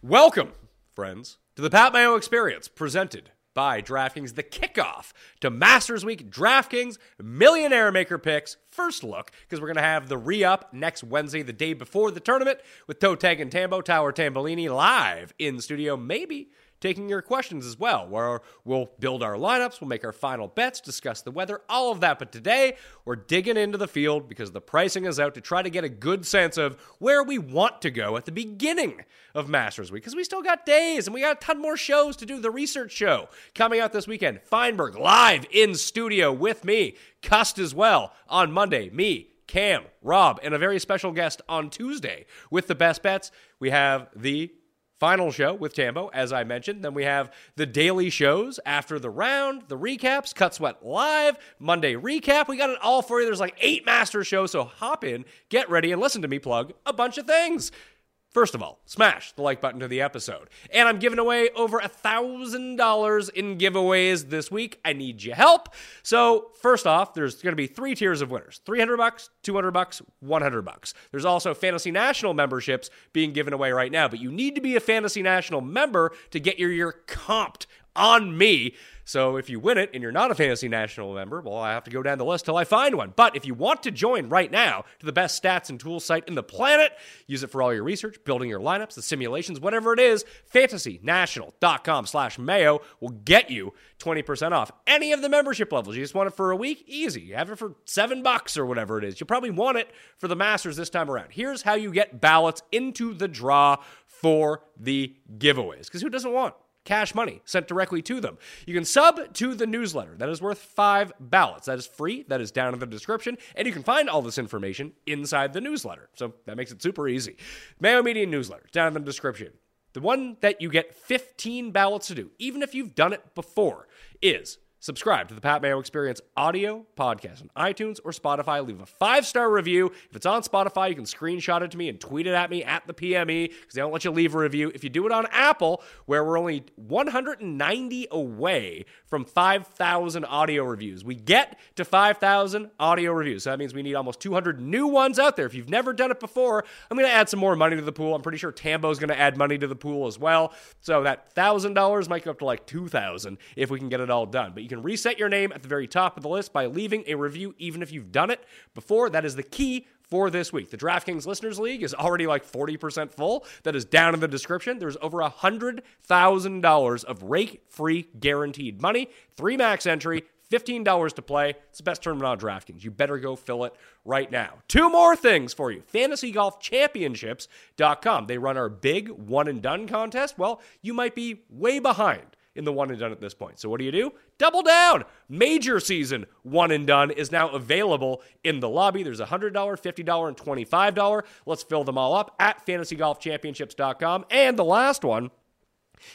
Welcome, friends, to the Pat Mayo Experience, presented by DraftKings, the kickoff to Masters Week, DraftKings Millionaire Maker Picks. First look, because we're going to have the re up next Wednesday, the day before the tournament, with Toe Tag and Tambo, Tower Tambolini live in studio, maybe taking your questions as well, where we'll build our lineups, we'll make our final bets, discuss the weather, all of that. But today, we're digging into the field because the pricing is out to try to get a good sense of where we want to go at the beginning of Masters Week, because we still got days and we got a ton more shows to do. The research show coming out this weekend, Feinberg live in studio with me, Cust as well on Monday, me, Cam, Rob, and a very special guest on Tuesday with the best bets. We have the final show with Tambo, as I mentioned. Then we have the daily shows after the round, the recaps, Cut Sweat Live, Monday recap. We got it all for you. There's like eight master shows, so hop in, get ready, and listen to me plug a bunch of things. First of all, smash the like button to the episode. And I'm giving away over a $1,000 in giveaways this week. I need your help. So, first off, there's going to be three tiers of winners 300 bucks, 200 bucks, 100 bucks. There's also Fantasy National memberships being given away right now, but you need to be a Fantasy National member to get your year comped on me. So if you win it and you're not a Fantasy National member, well, I have to go down the list till I find one. But if you want to join right now to the best stats and tools site in the planet, use it for all your research, building your lineups, the simulations, whatever it is, fantasynational.com slash mayo will get you 20% off any of the membership levels. You just want it for a week? Easy. You have it for seven bucks or whatever it is. You'll probably want it for the Masters this time around. Here's how you get ballots into the draw for the giveaways. Because who doesn't want cash money sent directly to them. You can sub to the newsletter. That is worth five ballots. That is free. That is down in the description. And you can find all this information inside the newsletter. So that makes it super easy. Mayo Media newsletter, down in the description. The one that you get 15 ballots to do, even if you've done it before, is subscribe to the Pat Mayo Experience audio podcast on iTunes or Spotify. Leave a five star review. If it's on Spotify, you can screenshot it to me and tweet it at me at the PME because they don't let you leave a review. If you do it on Apple, where we're only 190 away from 5,000 audio reviews, we get to 5,000 audio reviews. So that means we need almost 200 new ones out there. If you've never done it before, I'm going to add some more money to the pool. I'm pretty sure Tambo's going to add money to the pool as well. So that $1,000 might go up to like 2,000 if we can get it all done. But you can reset your name at the very top of the list by leaving a review, even if you've done it before. That is the key for this week. The DraftKings Listeners League is already like 40% full. That is down in the description. There's over $100,000 of rake free guaranteed money, three max entry. $15 to play. It's the best tournament on DraftKings. You better go fill it right now. Two more things for you. FantasyGolfChampionships.com. They run our big one and done contest. Well, you might be way behind in the one and done at this point. So what do you do? Double down. Major season one and done is now available in the lobby. There's a $100, $50, and $25. Let's fill them all up at fantasygolfchampionships.com. And the last one,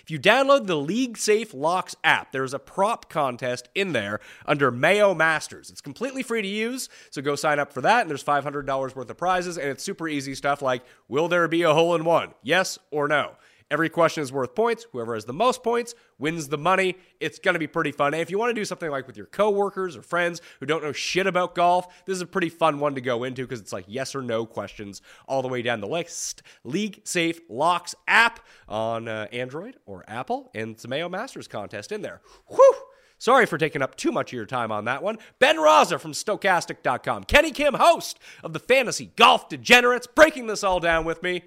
if you download the League Safe Locks app, there's a prop contest in there under Mayo Masters. It's completely free to use, so go sign up for that. And there's $500 worth of prizes, and it's super easy stuff like Will there be a hole in one? Yes or no? Every question is worth points. Whoever has the most points wins the money. It's going to be pretty fun. And if you want to do something like with your coworkers or friends who don't know shit about golf, this is a pretty fun one to go into because it's like yes or no questions all the way down the list. League Safe Locks app on uh, Android or Apple, and Mayo Masters contest in there. Whew! Sorry for taking up too much of your time on that one. Ben Rasa from Stokastic.com. Kenny Kim, host of the Fantasy Golf Degenerates, breaking this all down with me.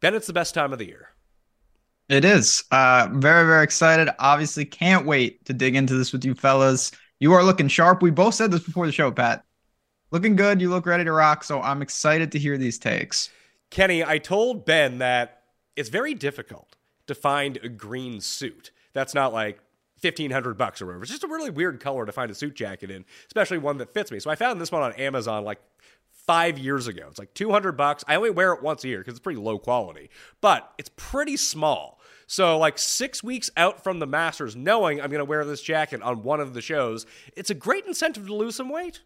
Ben, it's the best time of the year. It is. Uh, very, very excited. Obviously, can't wait to dig into this with you fellas. You are looking sharp. We both said this before the show, Pat. Looking good. You look ready to rock. So I'm excited to hear these takes. Kenny, I told Ben that it's very difficult to find a green suit. That's not like fifteen hundred bucks or whatever. It's just a really weird color to find a suit jacket in, especially one that fits me. So I found this one on Amazon like five years ago. It's like two hundred bucks. I only wear it once a year because it's pretty low quality, but it's pretty small. So like six weeks out from the Masters, knowing I'm going to wear this jacket on one of the shows, it's a great incentive to lose some weight.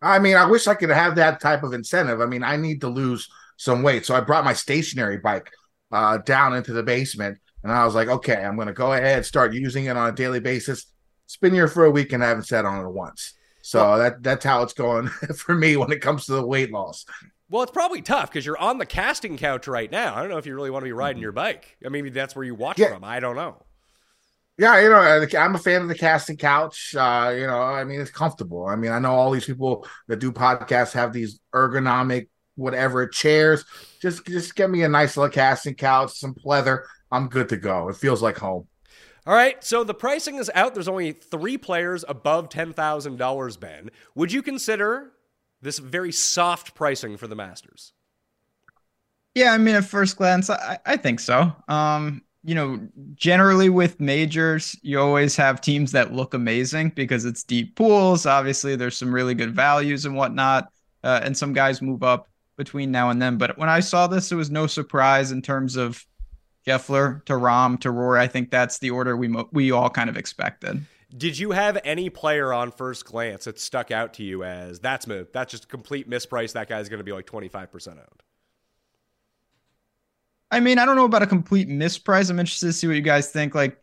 I mean, I wish I could have that type of incentive. I mean, I need to lose some weight, so I brought my stationary bike uh, down into the basement and I was like, okay, I'm going to go ahead, start using it on a daily basis. It's been here for a week and I haven't sat on it once. So well, that that's how it's going for me when it comes to the weight loss. Well, it's probably tough because you're on the casting couch right now. I don't know if you really want to be riding mm-hmm. your bike. I mean, that's where you watch yeah. from. I don't know. Yeah, you know, I'm a fan of the casting couch. Uh, you know, I mean, it's comfortable. I mean, I know all these people that do podcasts have these ergonomic whatever chairs. Just just get me a nice little casting couch, some pleather. I'm good to go. It feels like home. All right, so the pricing is out. There's only three players above $10,000, Ben. Would you consider this very soft pricing for the Masters? Yeah, I mean, at first glance, I, I think so. Um, you know, generally with majors, you always have teams that look amazing because it's deep pools. Obviously, there's some really good values and whatnot, uh, and some guys move up between now and then. But when I saw this, it was no surprise in terms of Scheffler to Rahm to Rory. I think that's the order we mo- we all kind of expected. Did you have any player on first glance that stuck out to you as that's move? that's just a complete misprice? That guy's going to be like twenty five percent owned. I mean, I don't know about a complete misprice. I'm interested to see what you guys think. Like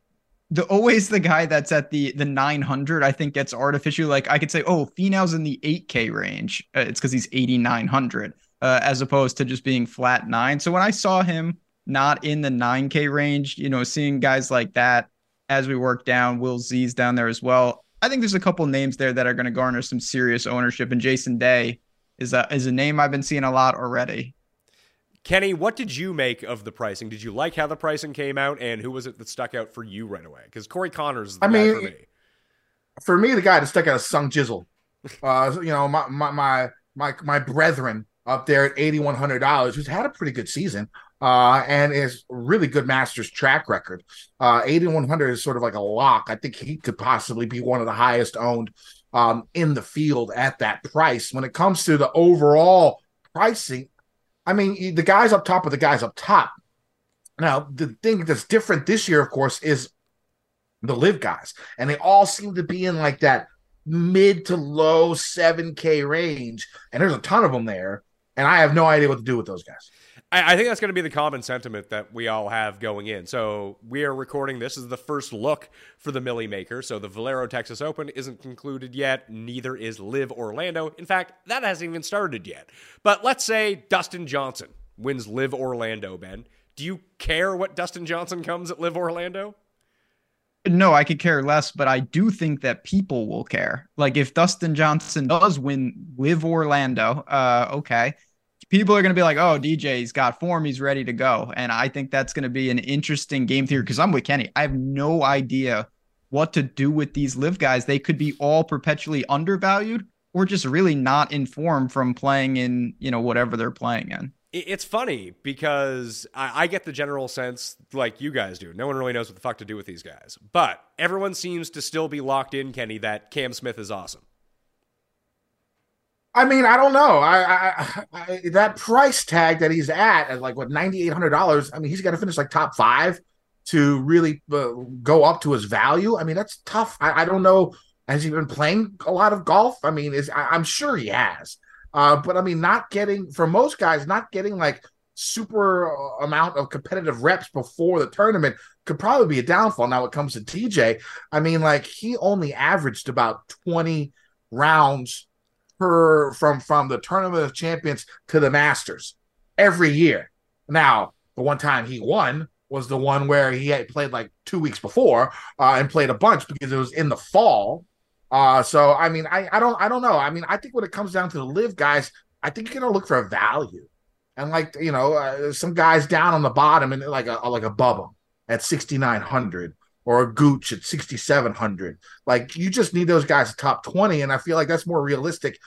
the always the guy that's at the the 900 i think gets artificial like i could say oh Finau's in the 8k range uh, it's because he's 8900 uh, as opposed to just being flat nine so when i saw him not in the 9K range. You know, seeing guys like that as we work down, Will Z's down there as well. I think there's a couple names there that are going to garner some serious ownership, and Jason Day is a is a name I've been seeing a lot already. Kenny, what did you make of the pricing? Did you like how the pricing came out, and who was it that stuck out for you right away? Because Corey Conners, I mean, for me. for me, the guy that stuck out is Sung Jizzle. Uh, you know, my my my my, my brethren up there at eighty one hundred dollars, who's had a pretty good season uh, and is really good Masters track record. Uh, 8100 is sort of like a lock. I think he could possibly be one of the highest owned um, in the field at that price. When it comes to the overall pricing, I mean, the guys up top are the guys up top. Now, the thing that's different this year, of course, is the LIV guys, and they all seem to be in like that mid to low 7K range, and there's a ton of them there. And I have no idea what to do with those guys. I, I think that's going to be the common sentiment that we all have going in. So we are recording this as the first look for the Millie Maker. So the Valero Texas Open isn't concluded yet. Neither is LIV Orlando. In fact, that hasn't even started yet. But let's say Dustin Johnson wins LIV Orlando. Ben, do you care what Dustin Johnson comes at LIV Orlando? No, I could care less, but I do think that people will care. Like if Dustin Johnson does win LIV Orlando, uh, okay people are going to be like, oh, DJ's got form. He's ready to go. And I think that's going to be an interesting game theory because I'm with Kenny. I have no idea what to do with these LIV guys. They could be all perpetually undervalued or just really not informed from playing in, you know, whatever they're playing in. It's funny because I, I, get the general sense, like you guys do. No one really knows what the fuck to do with these guys. But everyone seems to still be locked in, Kenny, that Cam Smith is awesome. I mean, I don't know. I, I, I that price tag that he's at at like what ninety eight hundred dollars. I mean, he's got to finish like top five to really uh, go up to his value. I mean, that's tough. I, I, don't know. Has he been playing a lot of golf? I mean, is I, am sure he has. Uh, but I mean, not getting for most guys, not getting like super uh, amount of competitive reps before the tournament could probably be a downfall. Now, it comes to DJ, I mean, like he only averaged about 20 rounds per from from the tournament of champions to the Masters every year. Now, the one time he won was the one where he had played like two weeks before uh, and played a bunch because it was in the fall uh, so I mean, I, I don't I don't know. I mean, I think when it comes down to the LIV guys, I think you're gonna look for a value, and like you know, uh, some guys down on the bottom and like a like a Bubba at sixty nine hundred or a Gooch at sixty seven hundred. Like you just need those guys top twenty, and I feel like that's more realistic.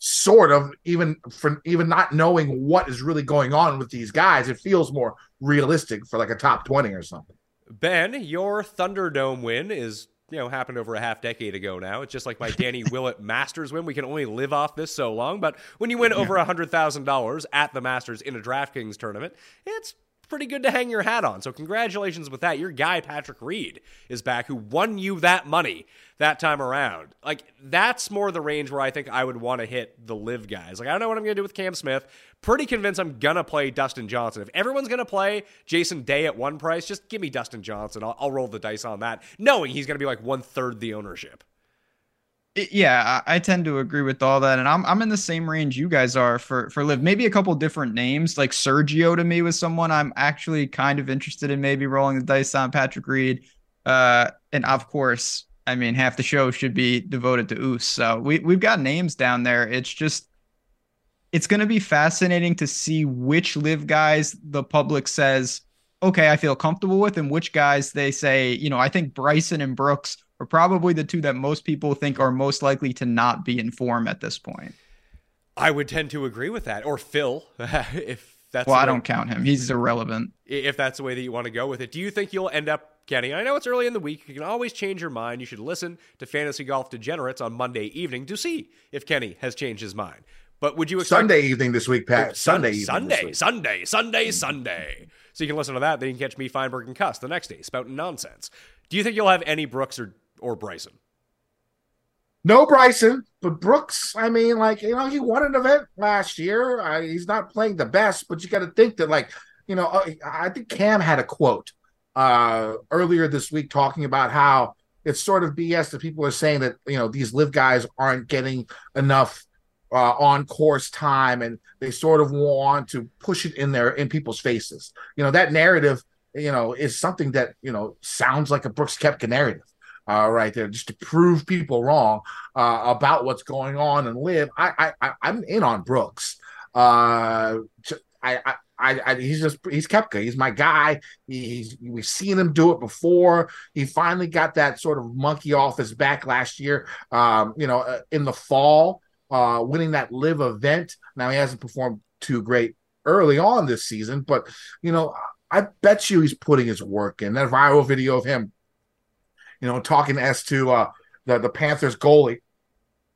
Sort of, even for even not knowing what is really going on with these guys, it feels more realistic for like a top twenty or something. Ben, your Thunderdome win is you know happened over a half decade ago now. It's just like my Danny Willett Masters win. We can only live off this so long, but when you win yeah. over a hundred thousand dollars at the Masters in a DraftKings tournament, it's pretty good to hang your hat on. So congratulations with that. Your guy Patrick Reed is back, who won you that money that time around. Like that's more the range where I think I would want to hit the LIV guys. Like I don't know what I'm gonna do with Cam Smith. Pretty convinced I'm gonna play Dustin Johnson. If everyone's gonna play Jason Day at one price, just give me Dustin Johnson. I'll, I'll roll the dice on that, knowing he's gonna be like one third the ownership yeah, I tend to agree with all that, and I'm I'm in the same range you guys are for for LIV. Maybe a couple different names, like Sergio to me was someone I'm actually kind of interested in. Maybe rolling the dice on Patrick Reed, uh, and of course, I mean half the show should be devoted to Oos. So we we've got names down there. It's just it's going to be fascinating to see which LIV guys the public says okay, I feel comfortable with, and which guys they say, you know, I think Bryson and Brooks are probably the two that most people think are most likely to not be in form at this point. I would tend to agree with that. Or Phil, if that's well, I don't count him. He's irrelevant. If that's the way that you want to go with it, do you think you'll end up Kenny? I know it's early in the week. You can always change your mind. You should listen to Fantasy Golf Degenerates on Monday evening to see if Kenny has changed his mind. But would you expect Sunday evening this week, Pat? Oh, Sunday, Sunday, Sunday, Sunday, Sunday. So you can listen to that. Then you can catch me, Feinberg, and Cuss the next day spouting nonsense. Do you think you'll have any Brooks or or Bryson? No Bryson, but Brooks. I mean, like you know, he won an event last year. I, he's not playing the best, but you got to think that, like you know, I think Cam had a quote uh, earlier this week talking about how it's sort of BS that people are saying that you know these LIV guys aren't getting enough uh, on course time, and they sort of want to push it in their in people's faces. You know, that narrative, you know, is something that you know sounds like a Brooks Koepka narrative uh, right there, just to prove people wrong uh, about what's going on and LIV. I, I, I am in on Brooks. Uh, I, I I, I, he's just he's Koepka. He's my guy. he's we've seen him do it before. He finally got that sort of monkey off his back last year. Um, you know, uh, in the fall, uh, winning that LIV event. Now he hasn't performed too great early on this season, but you know, I bet you he's putting his work in. That viral video of him you know, talking as to uh, the the Panthers goalie.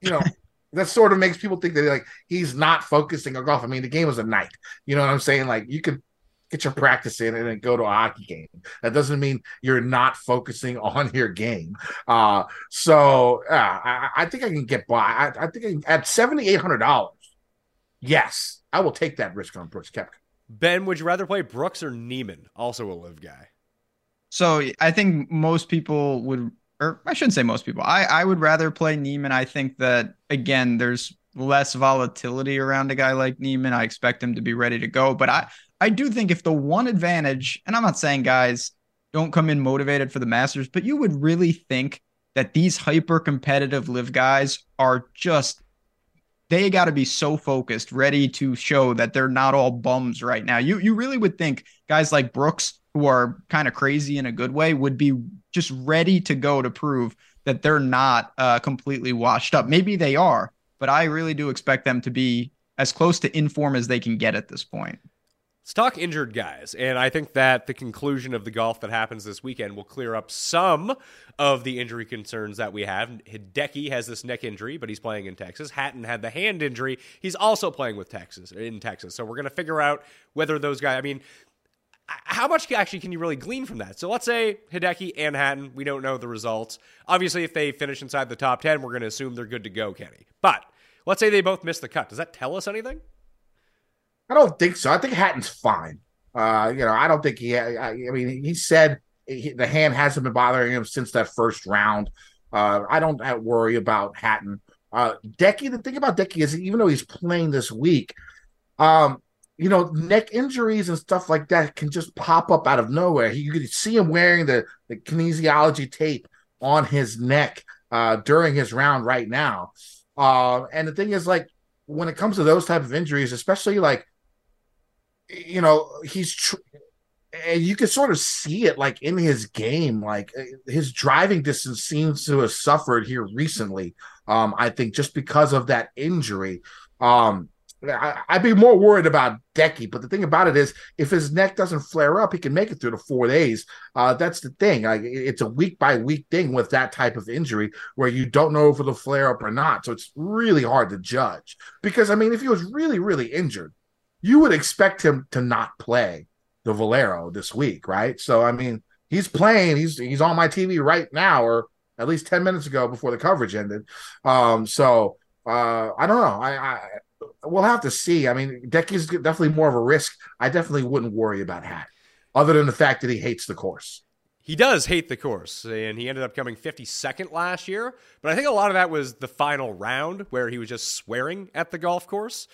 You know, that sort of makes people think that like he's not focusing on golf. I mean, the game was a night. You know what I'm saying? Like you could get your practice in and then go to a hockey game. That doesn't mean you're not focusing on your game. Uh, so uh, I, I, think I can get by. I, I think I can, at seventy eight hundred dollars. Yes, I will take that risk on Brooks Koepka. Ben, would you rather play Brooks or Niemann, also a LIV guy? So I think most people would, or I shouldn't say most people. I I would rather play Niemann. I think that again, there's less volatility around a guy like Niemann. I expect him to be ready to go. But I I do think if the one advantage, and I'm not saying guys don't come in motivated for the Masters, but you would really think that these hyper competitive LIV guys are just they got to be so focused, ready to show that they're not all bums right now. You you really would think guys like Brooks who are kind of crazy in a good way would be just ready to go to prove that they're not uh, completely washed up. Maybe they are, but I really do expect them to be as close to inform as they can get at this point. Let's talk injured guys. And I think that the conclusion of the golf that happens this weekend will clear up some of the injury concerns that we have. Hideki has this neck injury, but he's playing in Texas. Hatton had the hand injury. He's also playing with Texas in Texas. So we're going to figure out whether those guys, I mean, how much actually can you really glean from that? So let's say Hideki and Hatton, we don't know the results. Obviously, if they finish inside the top 10, we're going to assume they're good to go, Kenny. But let's say they both miss the cut. Does that tell us anything? I don't think so. I think Hatton's fine. Uh, you know, I don't think he. I, I mean, he said he, the hand hasn't been bothering him since that first round. Uh, I don't worry about Hatton. Uh, Decky, the thing about Decky is even though he's playing this week, um, you know, neck injuries and stuff like that can just pop up out of nowhere. He, you can see him wearing the, the kinesiology tape on his neck uh, during his round right now. Uh, and the thing is, like, when it comes to those type of injuries, especially like, you know, he's tr- and you can sort of see it like in his game, like uh, his driving distance seems to have suffered here recently. Um, I think just because of that injury. Um, I, would be more worried about Decky, but the thing about it is, if his neck doesn't flare up, he can make it through the four days. Uh, that's the thing. Like, it's a week by week thing with that type of injury where you don't know if it'll flare up or not. So it's really hard to judge. Because I mean, if he was really, really injured, you would expect him to not play the Valero this week, right? So I mean, he's playing. He's he's on my TV right now, or at least ten minutes ago before the coverage ended. Um, so uh, I don't know. I, I we'll have to see. I mean, Decky's definitely more of a risk. I definitely wouldn't worry about Hat, other than the fact that he hates the course. He does hate the course, and he ended up coming 52nd last year. But I think a lot of that was the final round where he was just swearing at the golf course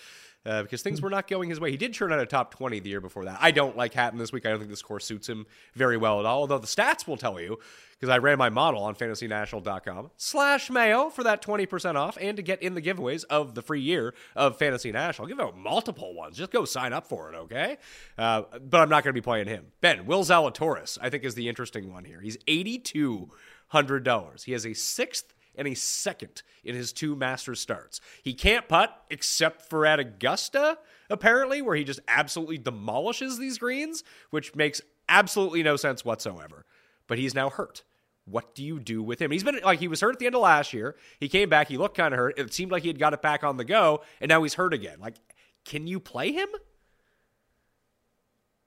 uh, because things were not going his way. He did turn out a top 20 the year before that. I don't like Hatton this week. I don't think this course suits him very well at all, although the stats will tell you because I ran my model on fantasynational.com slash mayo for that 20% off and to get in the giveaways of the free year of Fantasy National. I'll give out multiple ones. Just go sign up for it, okay? Uh, but I'm not going to be playing him. Ben, Will Zalatoris, I think, is the interesting one here. He's $8,200. He has a sixth and a second in his two Masters starts. He can't putt except for at Augusta, apparently, where he just absolutely demolishes these greens, which makes absolutely no sense whatsoever. But he's now hurt. What do you do with him? He's been like he was hurt at the end of last year. He came back, he looked kind of hurt. It seemed like he had got it back on the go, and now he's hurt again. Like, can you play him?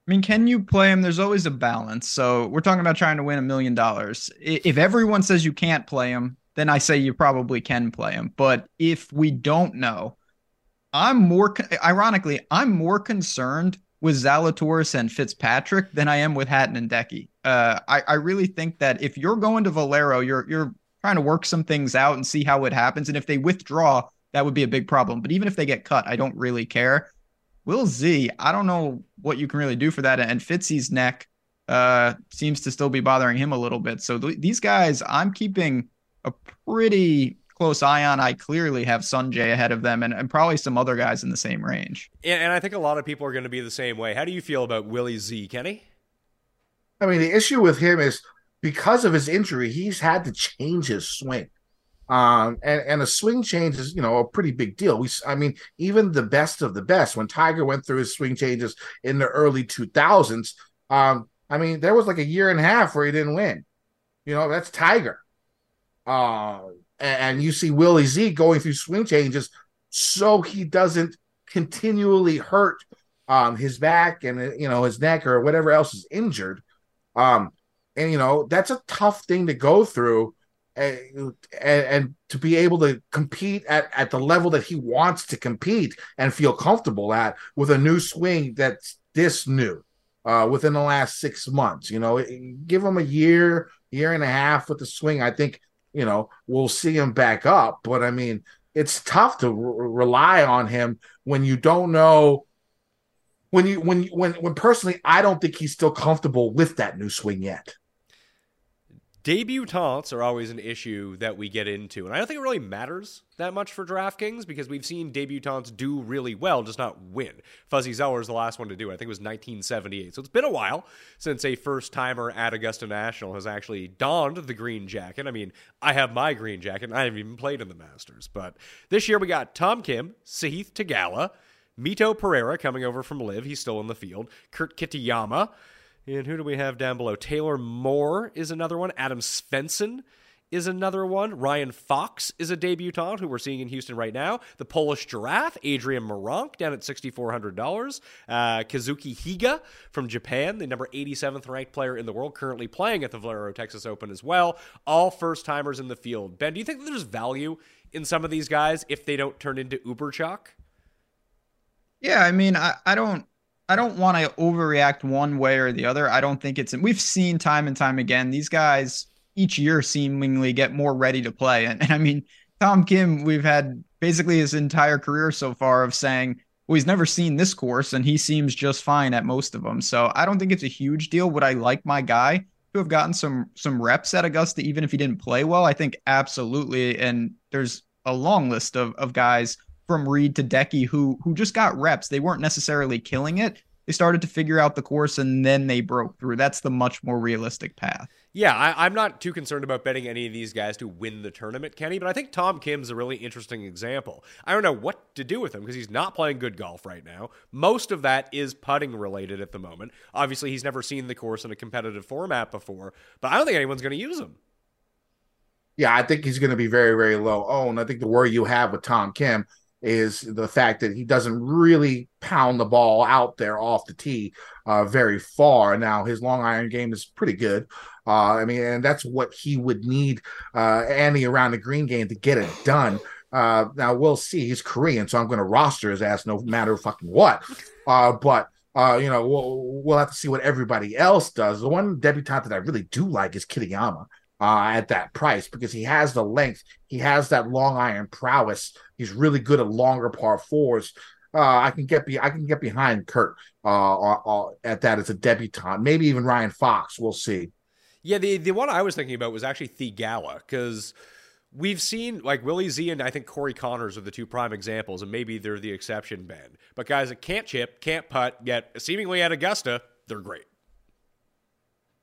I mean, can you play him? There's always a balance. So we're talking about trying to win a million dollars. If everyone says you can't play him, then I say you probably can play him. But if we don't know, I'm more ironically, I'm more concerned with Zalatoris and Fitzpatrick than I am with Hatton and Decky. Uh, I, I really think that if you're going to Valero, you're you're trying to work some things out and see how it happens. And if they withdraw, that would be a big problem. But even if they get cut, I don't really care. Will Z, I don't know what you can really do for that. And Fitzy's neck uh, seems to still be bothering him a little bit. So th- these guys, I'm keeping a pretty close eye on. I clearly have Sungjae ahead of them and, and probably some other guys in the same range. And I think a lot of people are going to be the same way. How do you feel about Willie Z, Kenny? I mean, the issue with him is because of his injury, he's had to change his swing. Um, and, and a swing change is, you know, a pretty big deal. We, I mean, even the best of the best, when Tiger went through his swing changes in the early 2000s, um, I mean, there was like a year and a half where he didn't win. You know, that's Tiger. Uh, and you see Willie Z going through swing changes so he doesn't continually hurt um, his back and you know his neck or whatever else is injured. Um, and you know that's a tough thing to go through, and, and, and to be able to compete at at the level that he wants to compete and feel comfortable at with a new swing that's this new uh, within the last six months. You know, give him a year, year and a half with the swing. I think you know, we'll see him back up. But I mean, it's tough to re- rely on him when you don't know. When you when when when personally, I don't think he's still comfortable with that new swing yet. Debutantes are always an issue that we get into, and I don't think it really matters that much for DraftKings because we've seen debutantes do really well, just not win. Fuzzy Zoeller is the last one to do it. I think it was 1978. So it's been a while since a first timer at Augusta National has actually donned the green jacket. I mean, I have my green jacket, and I haven't even played in the Masters. But this year we got Tom Kim, Sahith Theegala, Mito Pereira coming over from LIV. He's still in the field. Kurt Kitayama. And who do we have down below? Taylor Moore is another one. Adam Svensson is another one. Ryan Fox is a debutant who we're seeing in Houston right now. The Polish Giraffe, Adrian Meronk, down at $6,400. Uh, Kazuki Higa from Japan, the number 87th ranked player in the world, currently playing at the Valero Texas Open as well. All first timers in the field. Ben, do you think there's value in some of these guys if they don't turn into Uber chalk? Yeah, I mean, I, I don't I don't want to overreact one way or the other. I don't think it's we've seen time and time again these guys each year seemingly get more ready to play. And, and I mean, Tom Kim, we've had basically his entire career so far of saying, well, he's never seen this course and he seems just fine at most of them. So I don't think it's a huge deal. Would I like my guy to have gotten some some reps at Augusta, even if he didn't play well? I think absolutely. And there's a long list of, of guys from Reed to Decky who who just got reps. They weren't necessarily killing it, they started to figure out the course and then they broke through. That's the much more realistic path. Yeah, I, am not too concerned about betting any of these guys to win the tournament, Kenny, but I think Tom Kim's a really interesting example. I don't know what to do with him because he's not playing good golf right now. Most of that is putting related at the moment. Obviously, he's never seen the course in a competitive format before, but I don't think anyone's going to use him. Yeah, I think he's going to be very, very low owned. I think the worry you have with Tom Kim is the fact that he doesn't really pound the ball out there off the tee uh, very far. Now his long iron game is pretty good. Uh, I mean, and that's what he would need uh, around the green game to get it done. Uh, now we'll see. He's Korean, so I'm going to roster his ass no matter fucking what. Uh, but uh, you know, we'll, we'll have to see what everybody else does. The one debutante that I really do like is Kitayama uh, at that price because he has the length, he has that long iron prowess. He's really good at longer par fours. Uh, I can get be I can get behind Kurt uh, uh, uh, at that as a debutant. Maybe even Ryan Fox. We'll see. Yeah, the the one I was thinking about was actually Theegala because we've seen like Willie Z and I think Corey Conners are the two prime examples, and maybe they're the exception, Ben. But guys that can't chip, can't putt, yet seemingly at Augusta, they're great.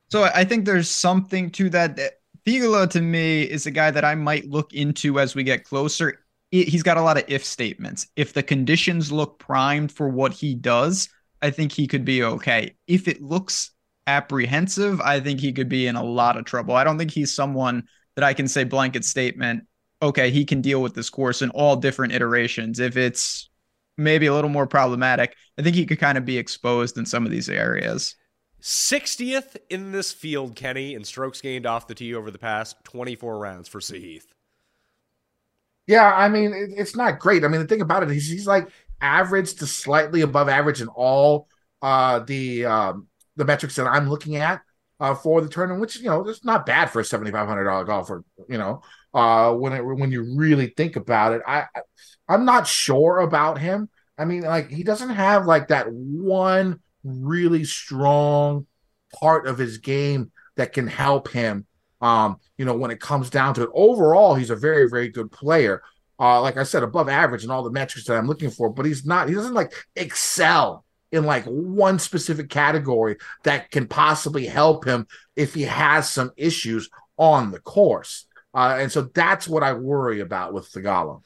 So I think there's something to that. Theegala to me is a guy that I might look into as we get closer. He's got a lot of if statements. If the conditions look primed for what he does, I think he could be okay. If it looks apprehensive, I think he could be in a lot of trouble. I don't think he's someone that I can say blanket statement, okay, he can deal with this course in all different iterations. If it's maybe a little more problematic, I think he could kind of be exposed in some of these areas. 60th in this field, Kenny, in strokes gained off the tee over the past 24 rounds for Sahith. Yeah, I mean, it, it's not great. I mean, the thing about it is he's like average to slightly above average in all uh, the um, the metrics that I'm looking at uh, for the tournament, which you know, it's not bad for a seventy five hundred dollar golfer. You know, uh, when it, when you really think about it, I I'm not sure about him. I mean, like he doesn't have like that one really strong part of his game that can help him. Um, you know, when it comes down to it, overall, he's a very, very good player. Uh, like I said, above average in all the metrics that I'm looking for, but he's not, he doesn't like excel in like one specific category that can possibly help him if he has some issues on the course. Uh, and so that's what I worry about with Theegala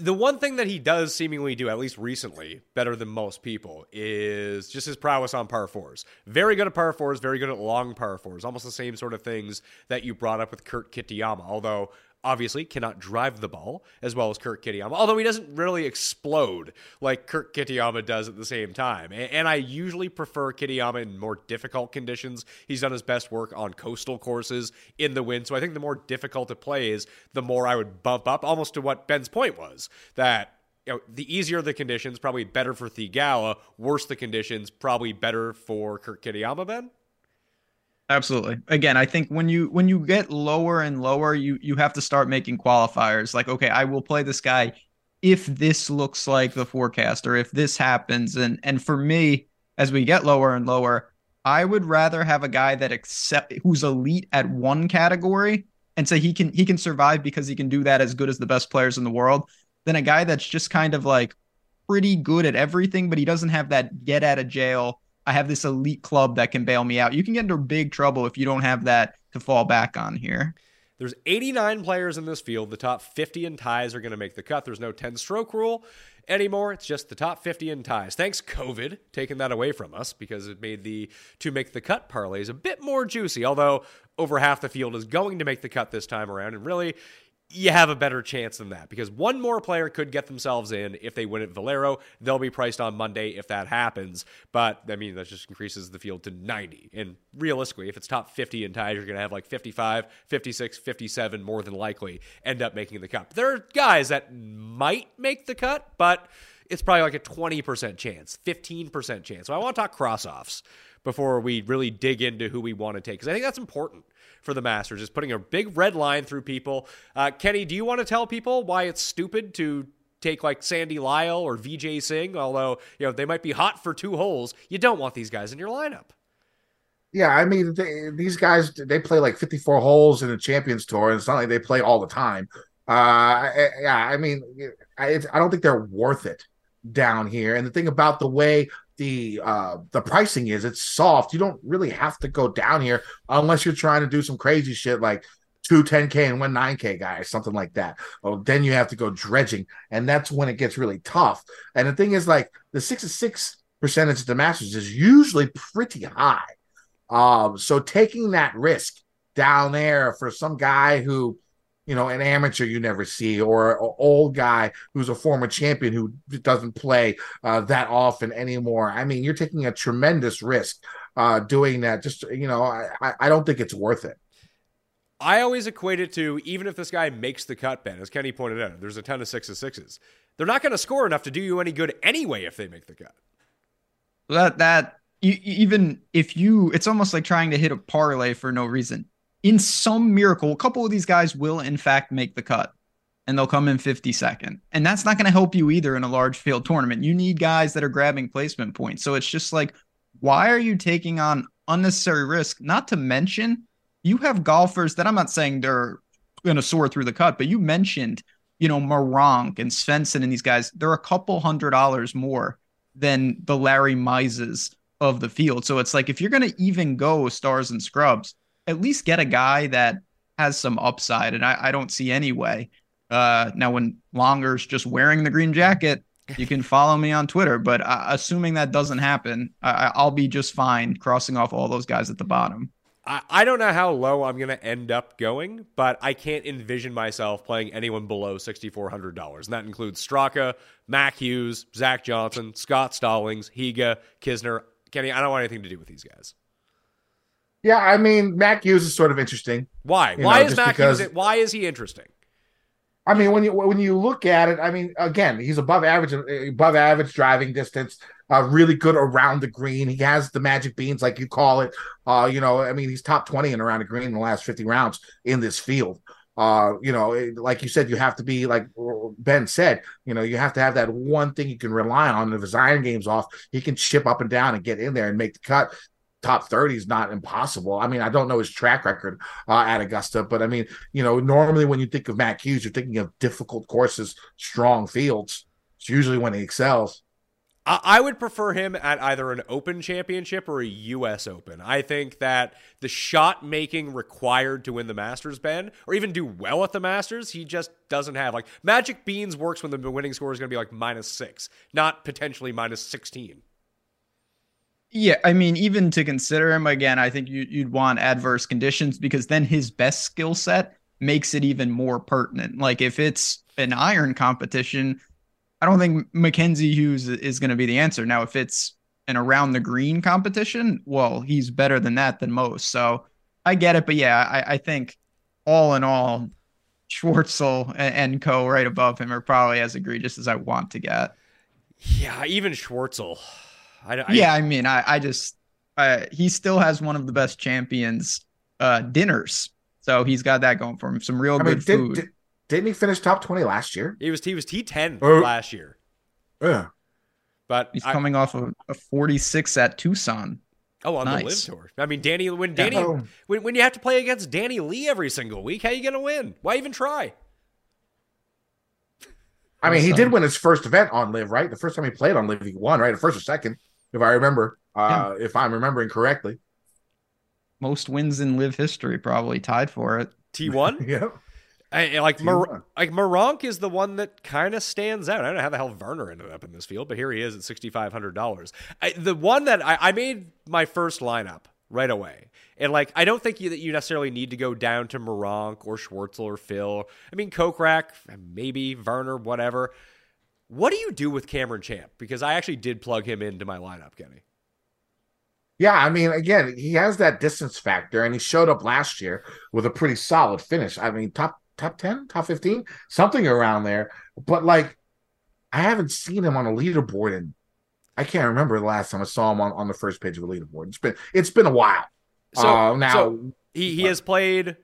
the one thing that he does seemingly do, at least recently, better than most people, is just his prowess on par fours. Very good at par fours, very good at long par fours. Almost the same sort of things that you brought up with Kurt Kitayama. Although obviously cannot drive the ball as well as Kurt Kitayama, although he doesn't really explode like Kurt Kitayama does at the same time. And I usually prefer Kitayama in more difficult conditions. He's done his best work on coastal courses in the wind, so I think the more difficult it plays, the more I would bump up, almost to what Ben's point was that you know, the easier the conditions, probably better for Theegala. Worse the conditions, probably better for Kurt Kitayama, Ben? Absolutely. Again, I think when you when you get lower and lower, you you have to start making qualifiers. Like, okay, I will play this guy if this looks like the forecast or if this happens. And and for me, as we get lower and lower, I would rather have a guy that accept who's elite at one category and say he can he can survive because he can do that as good as the best players in the world than a guy that's just kind of like pretty good at everything, but he doesn't have that get out of jail I have this elite club that can bail me out. You can get into big trouble if you don't have that to fall back on here. There's 89 players in this field. The top 50 in ties are going to make the cut. There's no 10 stroke rule anymore. It's just the top 50 in ties. Thanks, COVID, taking that away from us because it made the to make the cut parlays a bit more juicy. Although over half the field is going to make the cut this time around. And really, you have a better chance than that because one more player could get themselves in if they win at Valero. They'll be priced on Monday if that happens. But I mean, that just increases the field to 90. And realistically, if it's top 50 in ties, you're going to have like 55, 56, 57 more than likely end up making the cut. There are guys that might make the cut, but it's probably like a 20% chance, 15% chance. So I want to talk cross offs before we really dig into who we want to take because I think that's important for the Masters is putting a big red line through people. Uh, Kenny, do you want to tell people why it's stupid to take like Sandy Lyle or Vijay Singh? Although you know they might be hot for two holes, you don't want these guys in your lineup. Yeah, I mean they, these guys they play like 54 holes in the Champions Tour, and it's not like they play all the time. Uh, yeah, I mean, I, I don't think they're worth it down here. And the thing about the way the uh the pricing is it's soft. You don't really have to go down here unless you're trying to do some crazy shit like two 10k and one 9k guys something like that. Well then you have to go dredging and that's when it gets really tough. And the thing is like the six to six percentage of the masters is usually pretty high. Um so taking that risk down there for some guy who you know, an amateur you never see, or an old guy who's a former champion who doesn't play uh, that often anymore. I mean, you're taking a tremendous risk uh, doing that. Just you know, I, I don't think it's worth it. I always equate it to even if this guy makes the cut, Ben, as Kenny pointed out, there's a ton of sixes sixes. They're not going to score enough to do you any good anyway if they make the cut. That that even if you, it's almost like trying to hit a parlay for no reason in some miracle, a couple of these guys will in fact make the cut and they'll come in 52nd. And that's not going to help you either in a large field tournament. You need guys that are grabbing placement points. So it's just like, why are you taking on unnecessary risk? Not to mention, you have golfers that I'm not saying they're going to soar through the cut, but you mentioned, you know, Meronk and Svensson and these guys, they're a couple hundred dollars more than the Larry Mizes of the field. So it's like, if you're going to even go stars and scrubs, at least get a guy that has some upside, and I, I don't see any way. Uh, now, when Langer's just wearing the green jacket, you can follow me on Twitter. But uh, assuming that doesn't happen, I, will be just fine crossing off all those guys at the bottom. I, I don't know how low I'm going to end up going, but I can't envision myself playing anyone below $6,400. And that includes Straka, Mac Hughes, Zach Johnson, Scott Stallings, Higa, Kisner. Kenny, I don't want anything to do with these guys. Yeah, I mean, Mac Hughes is sort of interesting. Why? Why know, is Mac because, Hughes? Why is he interesting? I mean, when you when you look at it, I mean, again, he's above average, above average driving distance. Uh, really good around the green. He has the magic beans, like you call it. Uh, you know, I mean, he's top twenty and around the green in the last fifty rounds in this field. Uh, you know, like you said, you have to be like Ben said. You know, you have to have that one thing you can rely on. If his iron game's off, he can chip up and down and get in there and make the cut top 30 is not impossible. I mean, I don't know his track record uh, at Augusta, but I mean, you know, normally when you think of Mac Hughes, you're thinking of difficult courses, strong fields. It's usually when he excels. I would prefer him at either an Open Championship or a U.S. Open. I think that the shot making required to win the Masters, Ben, or even do well at the Masters, he just doesn't have. Like Magic Beans works when the winning score is going to be like minus six, not potentially minus sixteen. Yeah, I mean, even to consider him again, I think you, would want adverse conditions because then his best skill set makes it even more pertinent. Like if it's an iron competition, I don't think Mackenzie Hughes is going to be the answer. Now, if it's an around the green competition, well, he's better than that than most. So I get it, but yeah, I, I think all in all, Schwartzel and, and Co. right above him are probably as egregious as I want to get. Yeah, even Schwartzel. I, I yeah, I mean, I, I just uh, he still has one of the best champions uh, dinners, so he's got that going for him. Some real I good mean, did, food. Did, didn't he finish top twenty last year? He was he was T ten uh, last year. Yeah, but he's I, coming off of a forty six at Tucson. Oh, on nice. the LIV tour. I mean, Danny. When Danny, yeah. when, when you have to play against Danny Lee every single week, how you gonna win? Why even try? I mean, he did win his first event on LIV, right? The first time he played on LIV, he won, right? The first or second if I remember, uh, yeah. if I'm remembering correctly. Most wins in LIV history, probably tied for it. T1. Yep. I, like T1. Mar- like Meronk is the one that kind of stands out. I don't know how the hell Varner ended up in this field, but here he is at sixty five hundred dollars. The one that I, I made my first lineup right away, and like I don't think you, that you necessarily need to go down to Meronk or Schwartzel or Phil. I mean Kokrak, maybe Varner, whatever. What do you do with Cameron Champ? Because I actually did plug him into my lineup, Kenny. Yeah, I mean, again, he has that distance factor, and he showed up last year with a pretty solid finish. I mean, top top ten, top fifteen, something around there. But like, I haven't seen him on a leaderboard, and I can't remember the last time I saw him on, on the first page of a leaderboard. It's been it's been a while. So Uh, now, so he he has played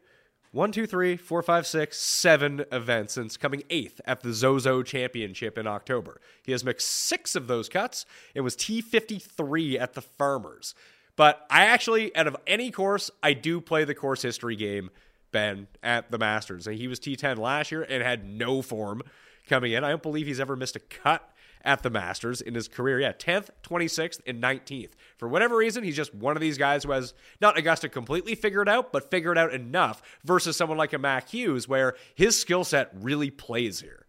one, two, three, four, five, six, seven events since coming eighth at the Zozo Championship in October. He has mixed six of those cuts. It was T fifty three at the Farmers. But I actually, out of any course, I do play the course history game. Ben at the Masters, and he was T ten last year and had no form coming in. I don't believe he's ever missed a cut at the Masters in his career. Yeah, 10th, 26th, and 19th. For whatever reason, he's just one of these guys who has not Augusta completely figured out, but figured out enough versus someone like a Mac Hughes where his skill set really plays here.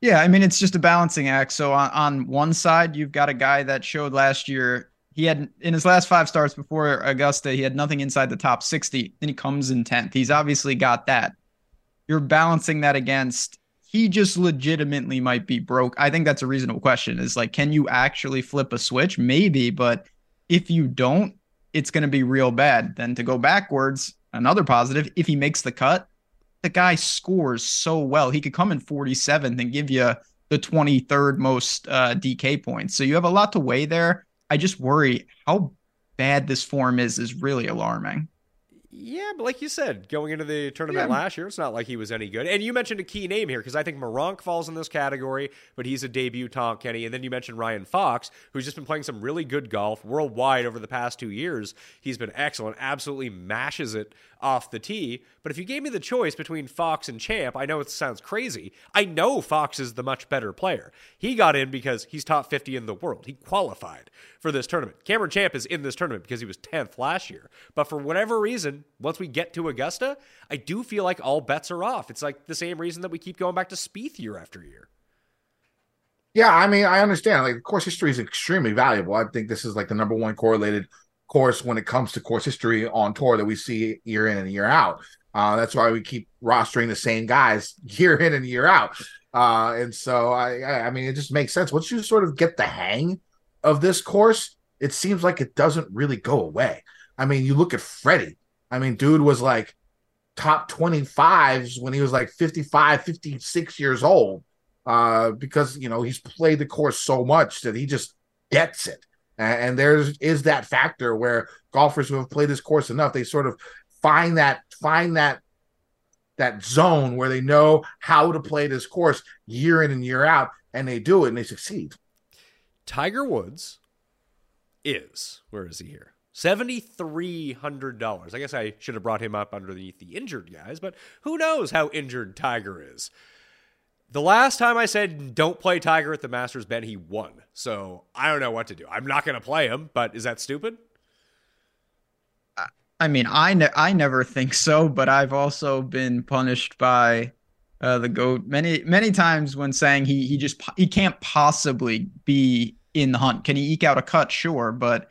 Yeah, I mean it's just a balancing act. So on, on one side, you've got a guy that showed last year he had in his last five starts before Augusta, he had nothing inside the top 60. Then he comes in 10th. He's obviously got that. You're balancing that against he just legitimately might be broke. I think that's a reasonable question. Is like, can you actually flip a switch? Maybe, but if you don't, it's going to be real bad. Then to go backwards, another positive, if he makes the cut, the guy scores so well. He could come in 47th and give you the 23rd most uh, DK points. So you have a lot to weigh there. I just worry how bad this form is is really alarming. Yeah, but like you said, going into the tournament Yeah. last year, it's not like he was any good. And you mentioned a key name here because I think Meronk falls in this category, but he's a debutant, Kenny. And then you mentioned Ryan Fox, who's just been playing some really good golf worldwide over the past two years. He's been excellent, absolutely mashes it off the tee. But if you gave me the choice between Fox and Champ, I know it sounds crazy. I know Fox is the much better player. He got in because he's top 50 in the world. He qualified for this tournament. Cameron Champ is in this tournament because he was 10th last year. But for whatever reason, once we get to Augusta, I do feel like all bets are off. It's like the same reason that we keep going back to Spieth year after year. Yeah, I mean, I understand. Like, course history is extremely valuable. I think this is like the number one correlated course when it comes to course history on tour that we see year in and year out. Uh, that's why we keep rostering the same guys year in and year out. Uh, and so, I, I mean, it just makes sense. Once you sort of get the hang of this course, it seems like it doesn't really go away. I mean, you look at Freddie. I mean, dude was like top 25s when he was like 55, 56 years old uh, because you know he's played the course so much that he just gets it. And, there's is that factor where golfers who have played this course enough, they sort of find that find that that zone where they know how to play this course year in and year out, and they do it and they succeed. Tiger Woods is, where is he here? $7,300. I guess I should have brought him up underneath the injured guys, but who knows how injured Tiger is. The last time I said don't play Tiger at the Masters, Ben, he won. So I don't know what to do. I'm not going to play him, but is that stupid? I mean, I ne- I never think so, but I've also been punished by uh, the goat many many times when saying he he just he can't possibly be in the hunt. Can he eke out a cut? Sure, but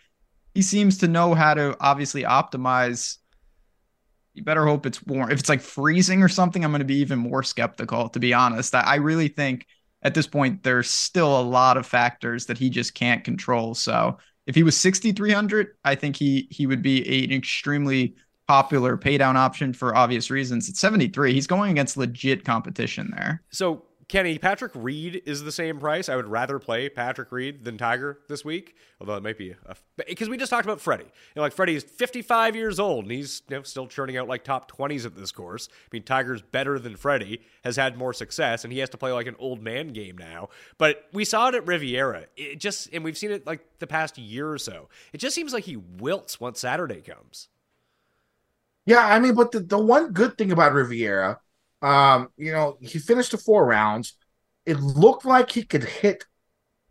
he seems to know how to obviously optimize. You better hope it's warm. If it's like freezing or something, I'm going to be even more skeptical. To be honest, I, I really think at this point there's still a lot of factors that he just can't control. So if he was 6300 i think he he would be an extremely popular pay down option for obvious reasons at 73 he's going against legit competition there So, Kenny, Patrick Reed is the same price. I would rather play Patrick Reed than Tiger this week, although it might be because we just talked about Freddie. You know, like Freddie is 55 years old and he's you know, still churning out like top 20s at this course. I mean, Tiger's better than Freddie, has had more success, and he has to play like an old man game now. But we saw it at Riviera. It just and we've seen it like the past year or so. It just seems like he wilts once Saturday comes. Yeah, I mean, but the, the one good thing about Riviera, um, you know, he finished the four rounds. It looked like he could hit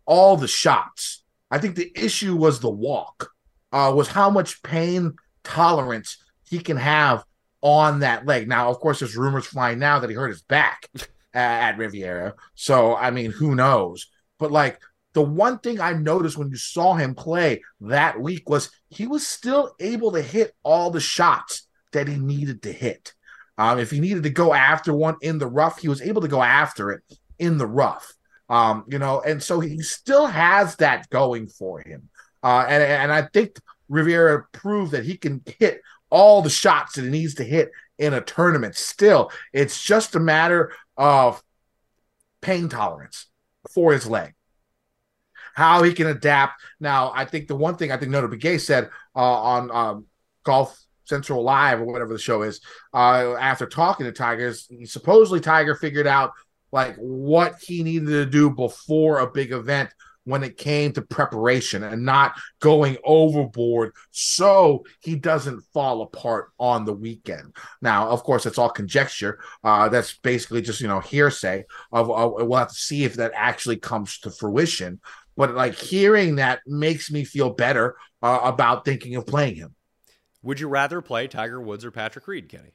all the shots. I think the issue was the walk, uh, was how much pain tolerance he can have on that leg. Now, of course, there's rumors flying now that he hurt his back at, at Riviera. So, I mean, who knows? But like the one thing I noticed when you saw him play that week was he was still able to hit all the shots that he needed to hit. Um, if he needed to go after one in the rough, he was able to go after it in the rough. Um, you know, and so he still has that going for him. Uh, and and I think Riviera proved that he can hit all the shots that he needs to hit in a tournament. Still, it's just a matter of pain tolerance for his leg. How he can adapt. Now, I think the one thing I think Notah Begay said uh, on um, Golf Central Live or whatever the show is, uh, after talking to Tigers, supposedly Tiger figured out like what he needed to do before a big event when it came to preparation and not going overboard so he doesn't fall apart on the weekend. Now, of course, it's all conjecture. Uh, that's basically just, you know, hearsay of, uh, we'll have to see if that actually comes to fruition. But like hearing that makes me feel better uh, about thinking of playing him. Would you rather play Tiger Woods or Patrick Reed, Kenny?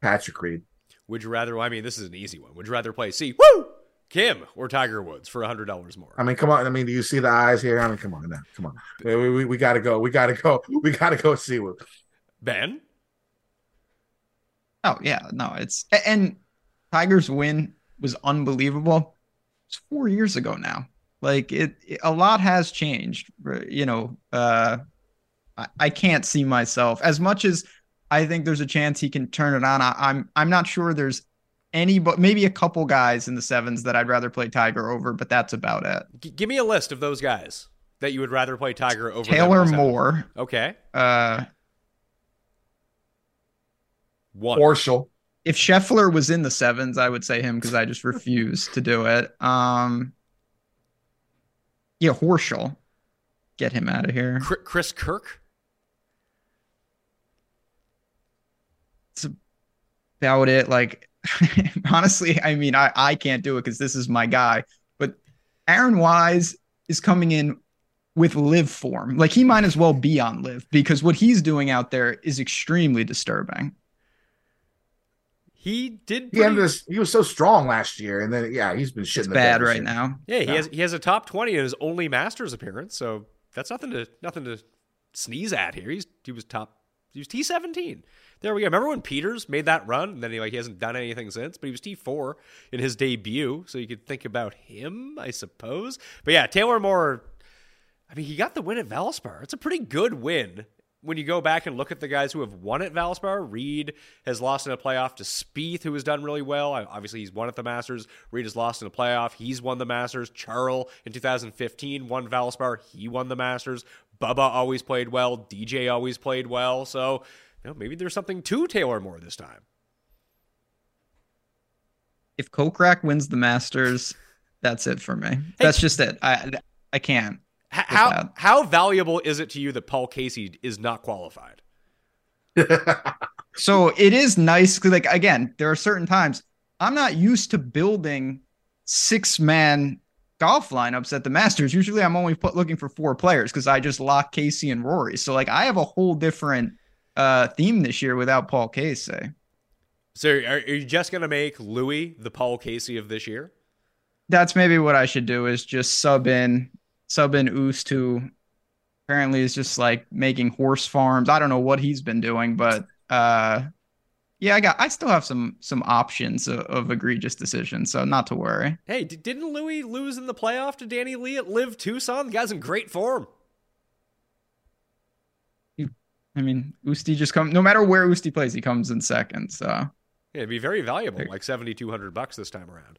Patrick Reed. Would you rather? I mean, this is an easy one. Would you rather play Si Woo Kim or Tiger Woods for a hundred dollars more? I mean, come on. I mean, do you see the eyes here? I mean, come on now. Come on. We, we, we got to go. We got to go. We got to go see what Ben. Oh yeah, no, it's and Tiger's win was unbelievable. It's four years ago now. Like it, it a lot has changed. You know, uh, I, I can't see myself as much as I think there's a chance he can turn it on. I, I'm I'm not sure there's any, but maybe a couple guys in the sevens that I'd rather play Tiger over, but that's about it. G- give me a list of those guys that you would rather play Tiger over. Taylor Moore. Okay. Uh, one. Horschel. If Scheffler was in the sevens, I would say him because I just refuse to do it. Um, yeah, Horschel. Get him out of here. Chris Kirk. It's about it. Like, honestly, I mean, I, I can't do it because this is my guy. But Aaron Wise is coming in with LIV form. Like, he might as well be on LIV because what he's doing out there is extremely disturbing. He did. Pretty... He, ended this, he was so strong last year, and then yeah, he's been shitting. bad right now. Yeah, he has he has a top twenty in his only Masters appearance, so that's nothing to nothing to sneeze at here. He's he was top. He was T seventeen. There we go. Remember when Peters made that run? And then he like he hasn't done anything since, but he was T four in his debut, so you could think about him, I suppose. But yeah, Taylor Moore. I mean, he got the win at Valspar. It's a pretty good win when you go back and look at the guys who have won at Valspar, Reed has lost in a playoff to Spieth, who has done really well. Obviously, he's won at the Masters. Reed has lost in a playoff. He's won the Masters. Charl in 2015 won Valspar. He won the Masters. Bubba always played well. DJ always played well. So you know, maybe there's something to Taylor Moore this time. If Kokrak wins the Masters, that's it for me. Hey, that's just it. I I can't. How how valuable is it to you that Paul Casey is not qualified? so it is nice because, like, again, there are certain times I'm not used to building six man golf lineups at the Masters. Usually, I'm only put, looking for four players because I just lock Casey and Rory. So, like, I have a whole different uh, theme this year without Paul Casey. So, are, are you just gonna make Louis the Paul Casey of this year? That's maybe what I should do. Is just sub in sub in Oost, who apparently is just like making horse farms. I don't know what he's been doing, but uh, yeah, I got. I still have some some options of, of egregious decisions, so not to worry. Hey, didn't Louis lose in the playoff to Danny Lee at LIV Tucson? The guy's in great form. I mean, Oosty just come. No matter where Oosty plays, he comes in second. So yeah, it'd be very valuable, like seventy two hundred bucks this time around.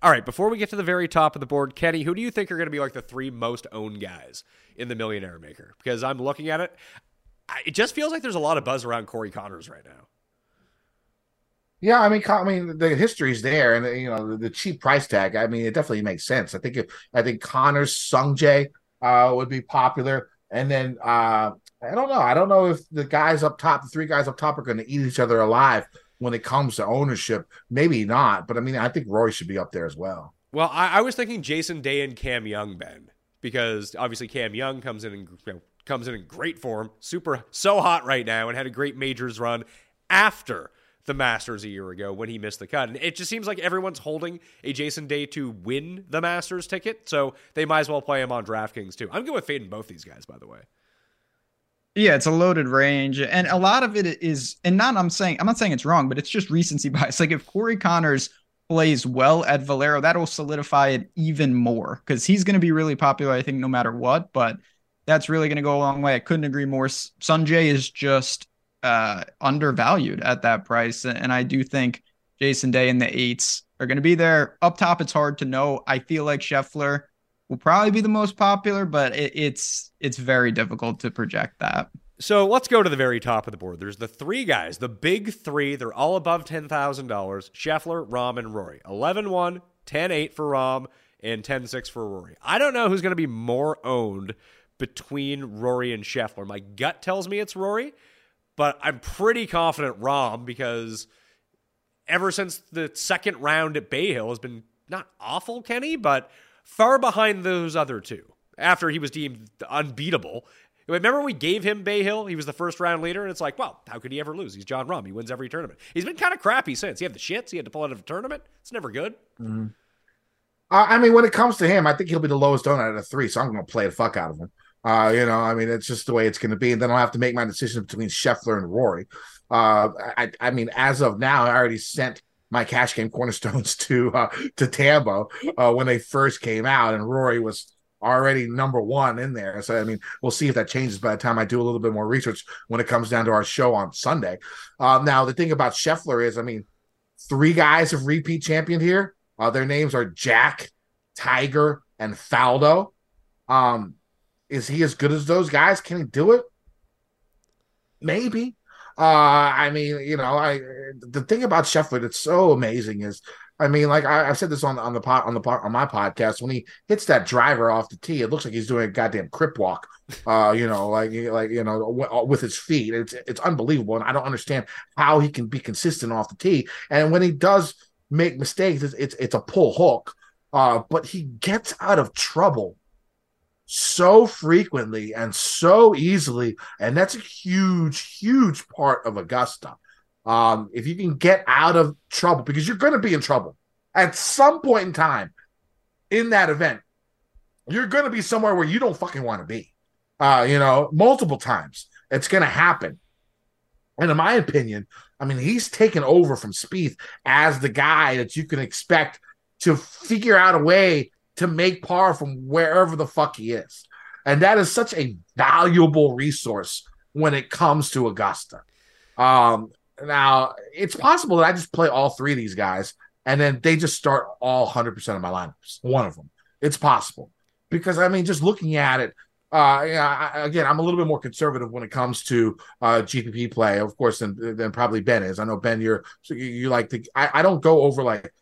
All right, before we get to the very top of the board, Kenny, who do you think are going to be like the three most owned guys in the Millionaire Maker? Because I'm looking at it, it just feels like there's a lot of buzz around Corey Conners right now. Yeah, I mean, I mean, the history's there, and you know, the, the cheap price tag. I mean, it definitely makes sense. I think, if, I think Conners, Sungjae, uh, would be popular, and then uh, I don't know. I don't know if the guys up top, the three guys up top, are going to eat each other alive when it comes to ownership. Maybe not, but I mean, I think Roy should be up there as well. Well, I, I was thinking Jason Day and Cam Young, Ben, because obviously Cam Young comes in and you know, comes in in great form, super so hot right now, and had a great majors run after the Masters a year ago when he missed the cut. And it just seems like everyone's holding a Jason Day to win the Masters ticket, so they might as well play him on DraftKings too. I'm good with fading both these guys, by the way. Yeah, it's a loaded range, and a lot of it is, and not I'm saying I'm not saying it's wrong, but it's just recency bias. Like if Corey Conners plays well at Valero, that'll solidify it even more because he's going to be really popular, I think, no matter what. But that's really going to go a long way. I couldn't agree more. Sungjae is just uh, undervalued at that price, and I do think Jason Day and the eights are going to be there. Up top, it's hard to know. I feel like Scheffler will probably be the most popular, but it, it's it's very difficult to project that. So let's go to the very top of the board. There's the three guys, the big three. They're all above $10,000 Scheffler, Rahm, and Rory. 11 1, 10 8 for Rahm, and 10 6 for Rory. I don't know who's going to be more owned between Rory and Scheffler. My gut tells me it's Rory, but I'm pretty confident Rahm because ever since the second round at Bay Hill has been not awful, Kenny, but far behind those other two after he was deemed unbeatable. Remember, we gave him Bay Hill. He was the first round leader, and it's like, well, how could he ever lose? He's Jon Rahm. He wins every tournament. He's been kind of crappy since. He had the shits. He had to pull out of a tournament. It's never good. Mm-hmm. Uh, I mean, when it comes to him, I think he'll be the lowest owned out of three, so I'm going to play the fuck out of him. Uh, you know, I mean, it's just the way it's going to be, and then I'll have to make my decision between Scheffler and Rory. Uh, I, I mean, as of now, I already sent my cash game cornerstones to uh, to Tambo uh, when they first came out, and Rory was already number one in there. So I mean, we'll see if that changes by the time I do a little bit more research when it comes down to our show on Sunday. Uh, now the thing about Scheffler is, I mean, three guys have repeat champion here. Uh, their names are Jack, Tiger, and Faldo. Um, is he as good as those guys? Can he do it? Maybe. Uh, I mean, you know, I the thing about Scheffler that's so amazing is, I mean, like I, I said this on on the pot on the pot on my podcast when he hits that driver off the tee, it looks like he's doing a goddamn crip walk. Uh, you know, like like you know, w- with his feet, it's it's unbelievable, and I don't understand how he can be consistent off the tee. And when he does make mistakes, it's it's, it's a pull hook. Uh, but he gets out of trouble so frequently and so easily. And that's a huge, huge part of Augusta. Um, if you can get out of trouble, because you're going to be in trouble at some point in time in that event, you're going to be somewhere where you don't fucking want to be. Uh, you know, multiple times it's going to happen. And in my opinion, I mean, he's taken over from Spieth as the guy that you can expect to figure out a way to make par from wherever the fuck he is. And that is such a valuable resource when it comes to Augusta. Um, now, it's possible that I just play all three of these guys and then they just start all 100% of my lineups, one of them. It's possible. Because, I mean, just looking at it, uh, I, again, I'm a little bit more conservative when it comes to uh, GPP play, of course, than, than probably Ben is. I know Ben, you're you, you like to. I, I don't go over like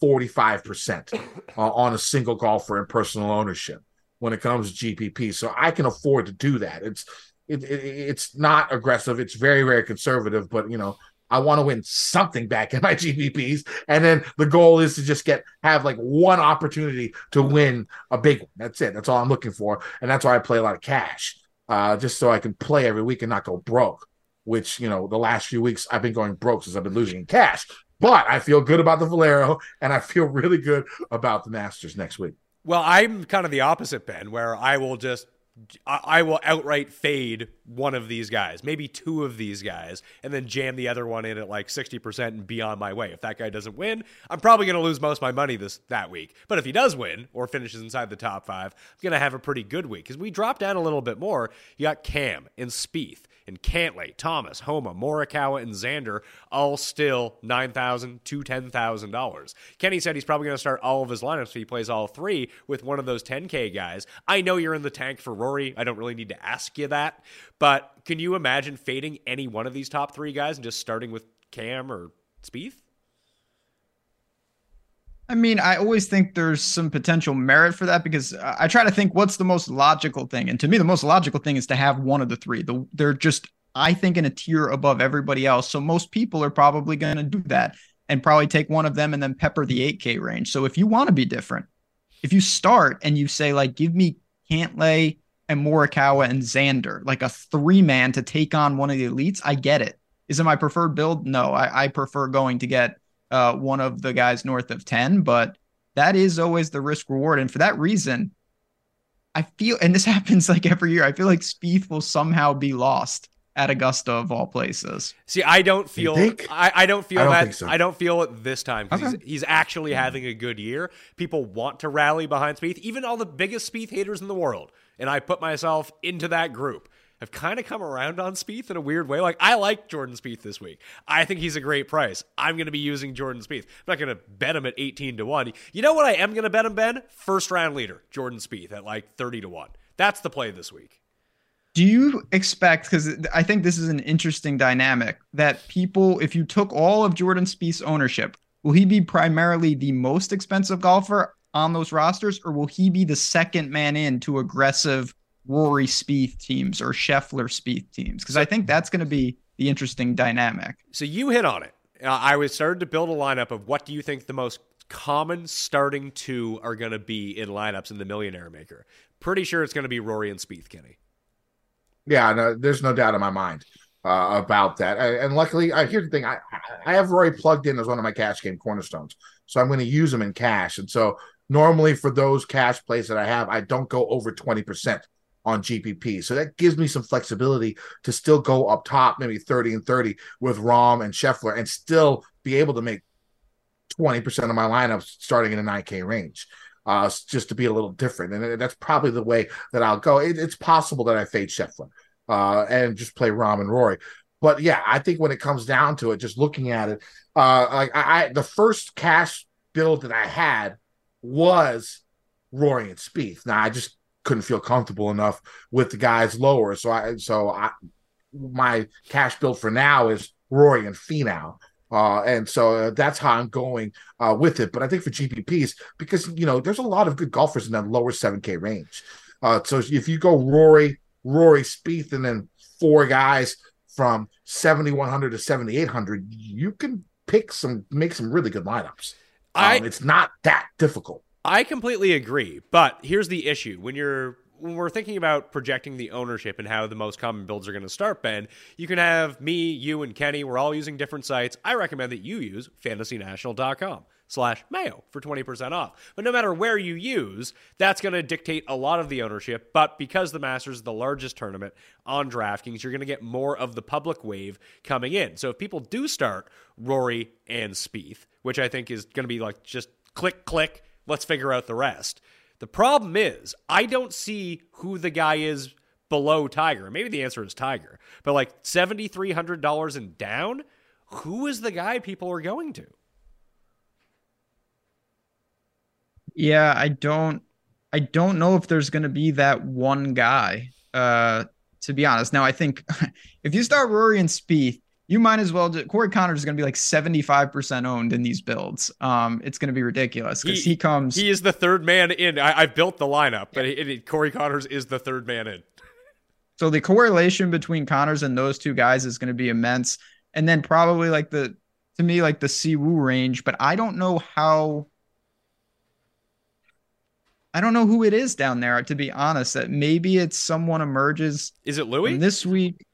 45 percent uh, on a single golfer in personal ownership when it comes to GPP, so I can afford to do that. It's it, it, it's not aggressive. It's very very conservative, but you know I want to win something back in my GPPs. And then the goal is to just get have like one opportunity to win a big one. That's it. That's all I'm looking for. And that's why I play a lot of cash. Uh, just so I can play every week and not go broke. Which, you know, the last few weeks I've been going broke since I've been losing cash. But I feel good about the Valero and I feel really good about the Masters next week. Well, I'm kind of the opposite, Ben, where I will just I will outright fade one of these guys, maybe two of these guys, and then jam the other one in at like 60% and be on my way. If that guy doesn't win, I'm probably going to lose most of my money this that week. But if he does win or finishes inside the top five, I'm going to have a pretty good week. Because we drop down a little bit more. You got Cam and Spieth and Cantlay, Thomas, Homa, Morikawa, and Xander all still 9,000 to $10,000. Kenny said he's probably going to start all of his lineups if he plays all three with one of those 10K guys. I know you're in the tank for Rory. I don't really need to ask you that. But can you imagine fading any one of these top three guys and just starting with Cam or Spieth? I mean, I always think there's some potential merit for that because uh, I try to think what's the most logical thing. And to me, the most logical thing is to have one of the three. The, they're just, I think, in a tier above everybody else. So most people are probably going to do that and probably take one of them and then pepper the 8K range. So if you want to be different, if you start and you say, like, give me Cantlay and Morikawa and Xander, like a three man to take on one of the elites, I get it. Is it my preferred build? No, I, I prefer going to get uh, one of the guys north of 10, but that is always the risk reward. And for that reason, I feel, and this happens like every year, I feel like Spieth will somehow be lost at Augusta of all places. See, I don't feel I, I, don't feel I don't that so. I don't feel it this time because Okay. he's, he's actually having a good year. People want to rally behind Spieth, even all the biggest Spieth haters in the world, and I put myself into that group. Have kind of come around on Spieth in a weird way. Like I like Jordan Spieth this week. I think he's a great price. I'm going to be using Jordan Spieth. I'm not going to bet him at 18 to one. You know what I am going to bet him, Ben? First round leader, Jordan Spieth at like 30 to one. That's the play this week. Do you expect, because I think this is an interesting dynamic, that people, if you took all of Jordan Spieth's ownership, will he be primarily the most expensive golfer on those rosters, or will he be the second man in to aggressive Rory Spieth teams or Scheffler Spieth teams? Because I think that's going to be the interesting dynamic. So you hit on it. Uh, I was started to build a lineup of what do you think the most common starting two are going to be in lineups in the Millionaire Maker. Pretty sure it's going to be Rory and Spieth, Kenny. Yeah, no, there's no doubt in my mind uh, about that. And, and luckily, I here's the thing: I I have Rory plugged in as one of my cash game cornerstones, so I'm going to use them in cash. And so normally for those cash plays that I have, I don't go over twenty percent on GPP. So that gives me some flexibility to still go up top, maybe 30 and 30 with Rahm and Scheffler, and still be able to make 20% of my lineups starting in a 9K range. Uh, just to be a little different. And that's probably the way that I'll go. It, it's possible that I fade Scheffler uh, and just play Rahm and Rory. But yeah, I think when it comes down to it, just looking at it, uh, like I, I the first cash build that I had was Rory and Spieth. Now I just couldn't feel comfortable enough with the guys lower, so I so I my cash build for now is Rory and Finau. Uh, and so uh, that's how I'm going uh, with it. But I think for GPPs, because you know, there's a lot of good golfers in that lower 7K range. Uh, so if you go Rory, Rory, Spieth, and then four guys from 7100 to 7800, you can pick some, make some really good lineups. Um, I- it's not that difficult. I completely agree, but here's the issue: when you're when we're thinking about projecting the ownership and how the most common builds are going to start, Ben, you can have me, you, and Kenny. We're all using different sites. I recommend that you use fantasynational.com. slash mayo for 20% off. But no matter where you use, that's going to dictate a lot of the ownership. But because the Masters is the largest tournament on DraftKings, you're going to get more of the public wave coming in. So if people do start Rory and Spieth, which I think is going to be like just click, click, let's figure out the rest. The problem is, I don't see who the guy is below Tiger. Maybe the answer is Tiger, but like $7,300 and down, who is the guy people are going to? Yeah, I don't I don't know if there's going to be that one guy. Uh to be honest. Now I think if you start Rory and Spieth, you might as well just, Corey Conners is going to be like 75% owned in these builds. Um it's going to be ridiculous cuz he, he, comes He is the third man in. I, I built the lineup, but it, it, Corey Conners is the third man in. So the correlation between Conners and those two guys is going to be immense. And then probably like the to me like the Siwoo range, but I don't know how I don't know who it is down there, to be honest. That maybe it's someone emerges. Is it Louis this week?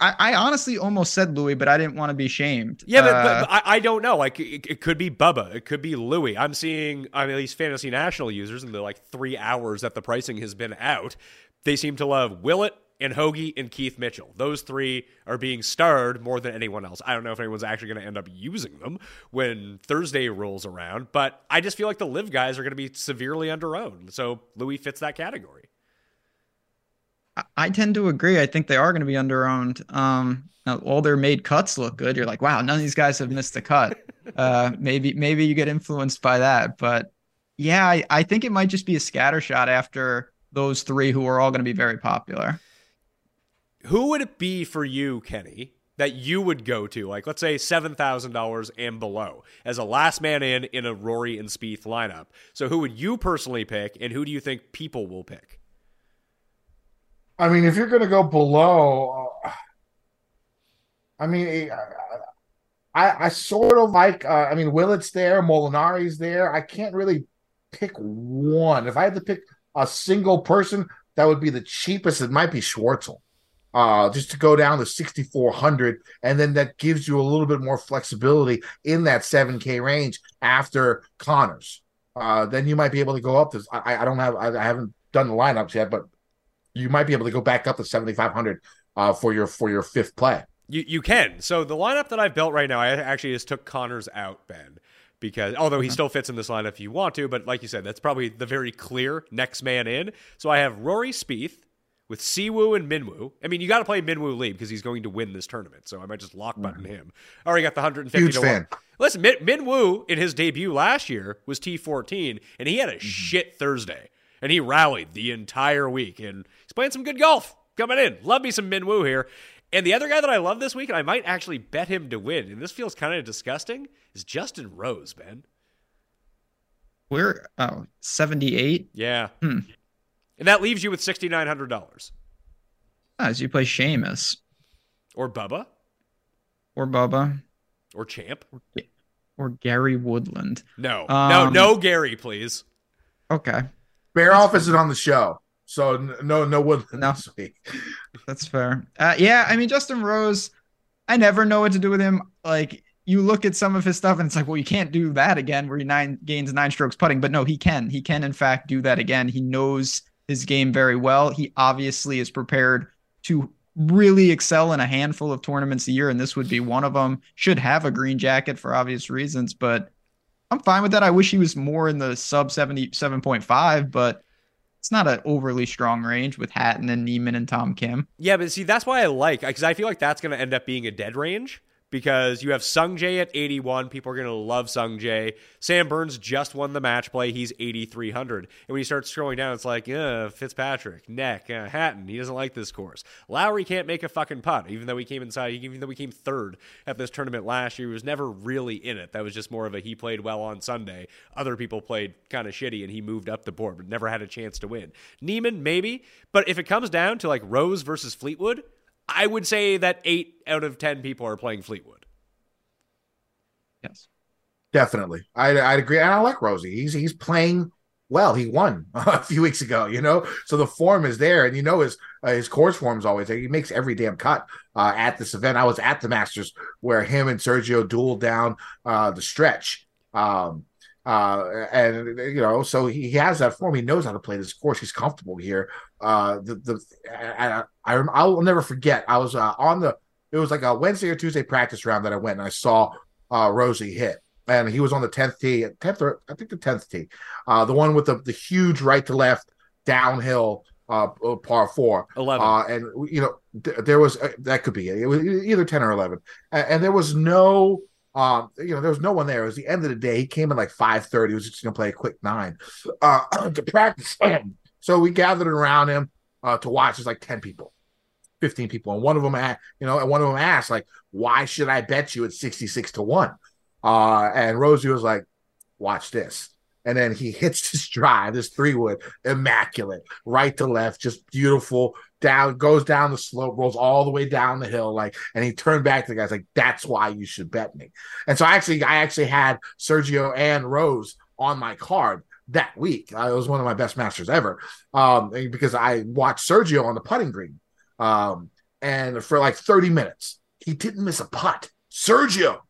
I, I, honestly almost said Louis, but I didn't want to be shamed. Yeah, but, uh, but, but I, I, don't know. Like it, it, could be Bubba, it could be Louis. I'm seeing I mean, at least Fantasy National users in the like three hours that the pricing has been out. They seem to love Willett, and Hoge and Keith Mitchell. Those three are being starred more than anyone else. I don't know if anyone's actually going to end up using them when Thursday rolls around, but I just feel like the LIV guys are going to be severely underowned. So Louis fits that category. I tend to agree. I think they are going to be underowned. Um, all their made cuts look good. You're like, wow, none of these guys have missed a cut. Uh, maybe maybe you get influenced by that, but yeah, I, I think it might just be a scatter shot after those three who are all going to be very popular who would it be for you, Kenny, that you would go to, like let's say seven thousand dollars and below, as a last man in in a Rory and Spieth lineup? So who would you personally pick, and who do you think people will pick? I mean, if you're going to go below, uh, I mean, I, I sort of like. Uh, I mean, Willett's there, Molinari's there. I can't really pick one. If I had to pick a single person, that would be the cheapest. It might be Schwartzel uh, just to go down to 6,400. And then that gives you a little bit more flexibility in that 7K range after Conners. Uh, then you might be able to go up to, I, I don't have, I, I, haven't done the lineups yet, but you might be able to go back up to 7,500 uh, for your, for your fifth play. You, you can. So the lineup that I've built right now, I actually just took Conners out, Ben because although he still fits in this lineup if you want to, but like you said, that's probably the very clear next man in. So I have Rory Spieth, with Siwoo and Minwoo. I mean, you got to play Minwoo Lee because he's going to win this tournament. So I might just lock button mm-hmm. him. I already got the 150 Huge to fan. One. Listen, Min, Minwoo in his debut last year was T14, and he had a mm-hmm. shit Thursday, and he rallied the entire week, and he's playing some good golf coming in. Love me some Minwoo here. And the other guy that I love this week, and I might actually bet him to win, and this feels kind of disgusting, is Justin Rose, Ben. We're oh, 78? Yeah. Hmm. And that leaves you with $6,900. As you play Seamus. Or Bubba. Or Bubba. Or Champ. Or, or Gary Woodland. No. Um, no, no Gary, please. Okay. Bear off isn't on the show. So no, no Woodland no. this week. That's fair. Uh, yeah, I mean Justin Rose, I never know what to do with him. Like you look at some of his stuff and it's like, well, you can't do that again where he nine gains nine strokes putting. But no, he can. He can in fact do that again. He knows his game very well. He obviously is prepared to really excel in a handful of tournaments a year, and this would be one of them. Should have a green jacket for obvious reasons, but I'm fine with that. I wish he was more in the sub 77.5, but it's not an overly strong range with Hatton and Niemann and Tom Kim. Yeah, but see, that's why I like because I feel like that's going to end up being a dead range because you have Sung Jae at 81. People are going to love Sung Jae. Sam Burns just won the match play. He's 8,300. And when you start scrolling down, it's like, uh, Fitzpatrick, Neck, uh, Hatton. He doesn't like this course. Lowry can't make a fucking putt, even though he came inside, even though he came third at this tournament last year. He was never really in it. That was just more of a he played well on Sunday. Other people played kind of shitty and he moved up the board, but never had a chance to win. Niemann, maybe. But if it comes down to like Rose versus Fleetwood, I would say that eight out of 10 people are playing Fleetwood. Yes. Definitely. I'd, I'd agree. And I like Rosie. He's, he's playing well. He won a few weeks ago, you know, so the form is there. And you know, his, uh, his course form's always there. He makes every damn cut uh, at this event. I was at the Masters where him and Sergio dueled down uh, the stretch. Um, Uh, and you know, so he, he has that form. He knows how to play this course. He's comfortable here. Uh, the the I, I I'll never forget. I was uh, on the it was like a Wednesday or Tuesday practice round that I went and I saw uh, Rosie hit, and he was on the tenth tee, tenth or I think the tenth tee, uh, the one with the the huge right to left downhill uh, par four, eleven, uh, and you know th- there was uh, that could be it. it was either ten or eleven, and, and there was no um, you know, there was no one there. It was the end of the day. He came in like 5:30. He was just gonna play a quick nine uh to practice. so we gathered around him uh to watch. There's like 10 people, 15 people. And one of them you know, and one of them asked, like, why should I bet you at 66 to 1? Uh, and Rosie was like, watch this. And then he hits his drive, this three wood, immaculate, right to left, just beautiful down, goes down the slope, rolls all the way down the hill, like, and he turned back to the guys like, "That's why you should bet me." And so I actually, I actually had Sergio and Rose on my card that week. Uh, it was one of my best masters ever, um, because I watched Sergio on the putting green, um, and for like thirty minutes, he didn't miss a putt. Sergio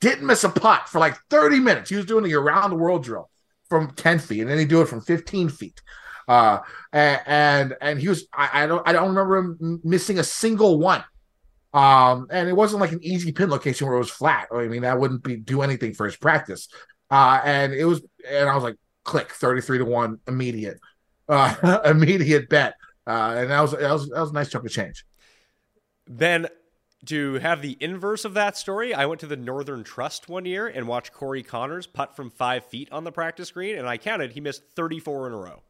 didn't miss a putt for like thirty minutes. He was doing the around the world drill from ten feet, and then he do it from fifteen feet. Uh, and and he was I, I don't I don't remember him missing a single one. Um, and it wasn't like an easy pin location where it was flat. I mean, that wouldn't be do anything for his practice. Uh, and it was, and I was like, click, thirty-three to one, immediate, uh, immediate bet. Uh, and that was that was that was a nice chunk of change. Then to have the inverse of that story, I went to the Northern Trust one year and watched Corey Conners putt from five feet on the practice green, and I counted he missed 34 in a row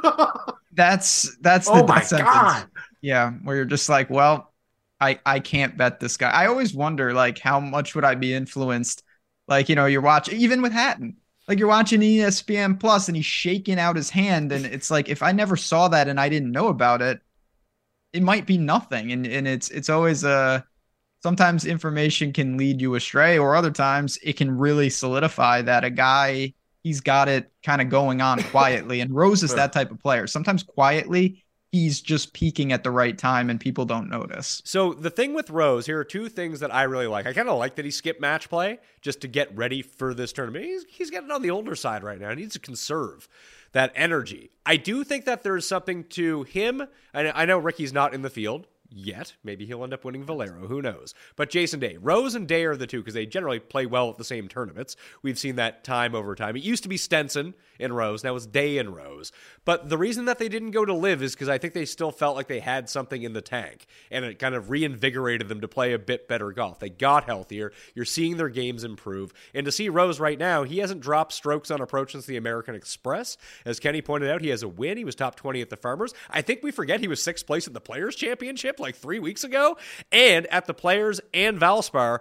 that's that's the oh my god. Yeah where you're just like well i i can't bet this guy. I always wonder like how much would i be influenced? Like you know you're watching even with hatton like you're watching espn plus and he's shaking out his hand and it's like if i never saw that and i didn't know about it it might be nothing. And and it's it's always a uh, sometimes information can lead you astray or other times it can really solidify that a guy he's got it kind of going on quietly. And Rose is that type of player. Sometimes quietly, he's just peaking at the right time and people don't notice. So the thing with Rose, here are two things that I really like. I kind of like that he skipped match play just to get ready for this tournament. He's, he's getting on the older side right now. He needs to conserve that energy. I do think that there's something to him. I know Ricky's not in the field yet. Maybe he'll end up winning Valero. Who knows? But Jason Day, Rose and Day are the two because they generally play well at the same tournaments. We've seen that time over time. It used to be Stenson in Rose, now it's Day in Rose. But the reason that they didn't go to LIV is because I think they still felt like they had something in the tank, and it kind of reinvigorated them to play a bit better golf. They got healthier. You're seeing their games improve, and to see Rose right now, he hasn't dropped strokes on approach since the American Express. As Kenny pointed out, he has a win. He was top 20 at the Farmers. I think we forget he was sixth place at the Players Championship like three weeks ago, and at the Players and Valspar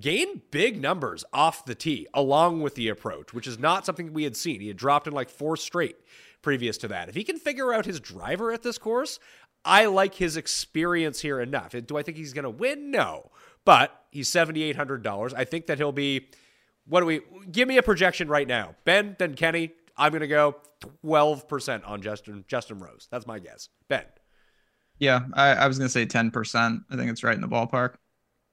gained big numbers off the tee along with the approach, which is not something we had seen. He had dropped in like four straight previous to that. If he can figure out his driver at this course, I like his experience here enough. Do I think he's going to win? No. But he's $7,800. I think that he'll be, what do we, give me a projection right now. Ben, then Kenny, I'm going to go 12% on Justin, Justin Rose. That's my guess. Ben. Yeah, I, I was going to say 10%. I think it's right in the ballpark.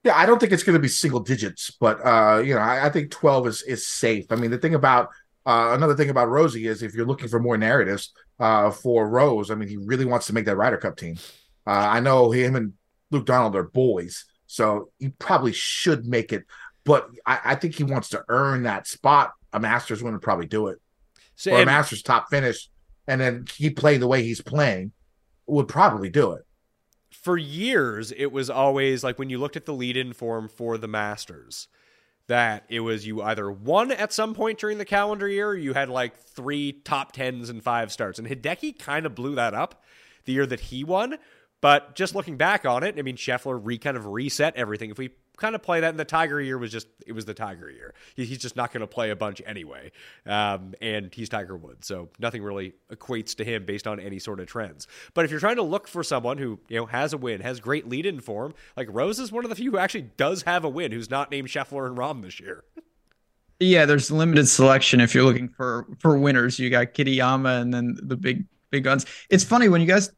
Yeah, I don't think it's going to be single digits, but uh, you know, I, I, think twelve is is safe. I mean, the thing about uh, another thing about Rosie is if you're looking for more narratives uh, for Rose, I mean, he really wants to make that Ryder Cup team. Uh, I know him and Luke Donald are boys, so he probably should make it. But I, I think he wants to earn that spot. A Masters win would probably do it, so, or a Masters top finish, and then he play the way he's playing would probably do it for years it was always like when you looked at the lead in form for the Masters that it was you either won at some point during the calendar year, you had like three top tens and five starts. And Hideki kind of blew that up the year that he won. But just looking back on it, I mean, Scheffler re kind of reset everything. If we kind of play that. And the Tiger year was just it was the Tiger year. He, he's just not going to play a bunch anyway, um, and he's Tiger Woods, so nothing really equates to him based on any sort of trends. But if you're trying to look for someone who you know has a win, has great lead in form, like Rose is one of the few who actually does have a win, who's not named Scheffler and Rahm this year. Yeah, there's limited selection if you're looking for for winners. You got Kitayama and then the big big guns. It's funny when you guys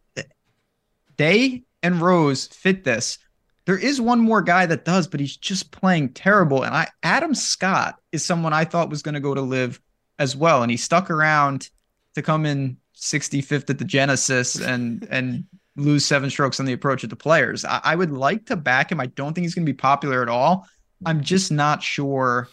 Day and Rose fit this There is one more guy that does, but he's just playing terrible. And I Adam Scott is someone I thought was going to go to LIV as well, and he stuck around to come in 65th at the Genesis and and lose seven strokes on the approach at the Players. I, I would like to back him. I don't think he's going to be popular at all. I'm just not sure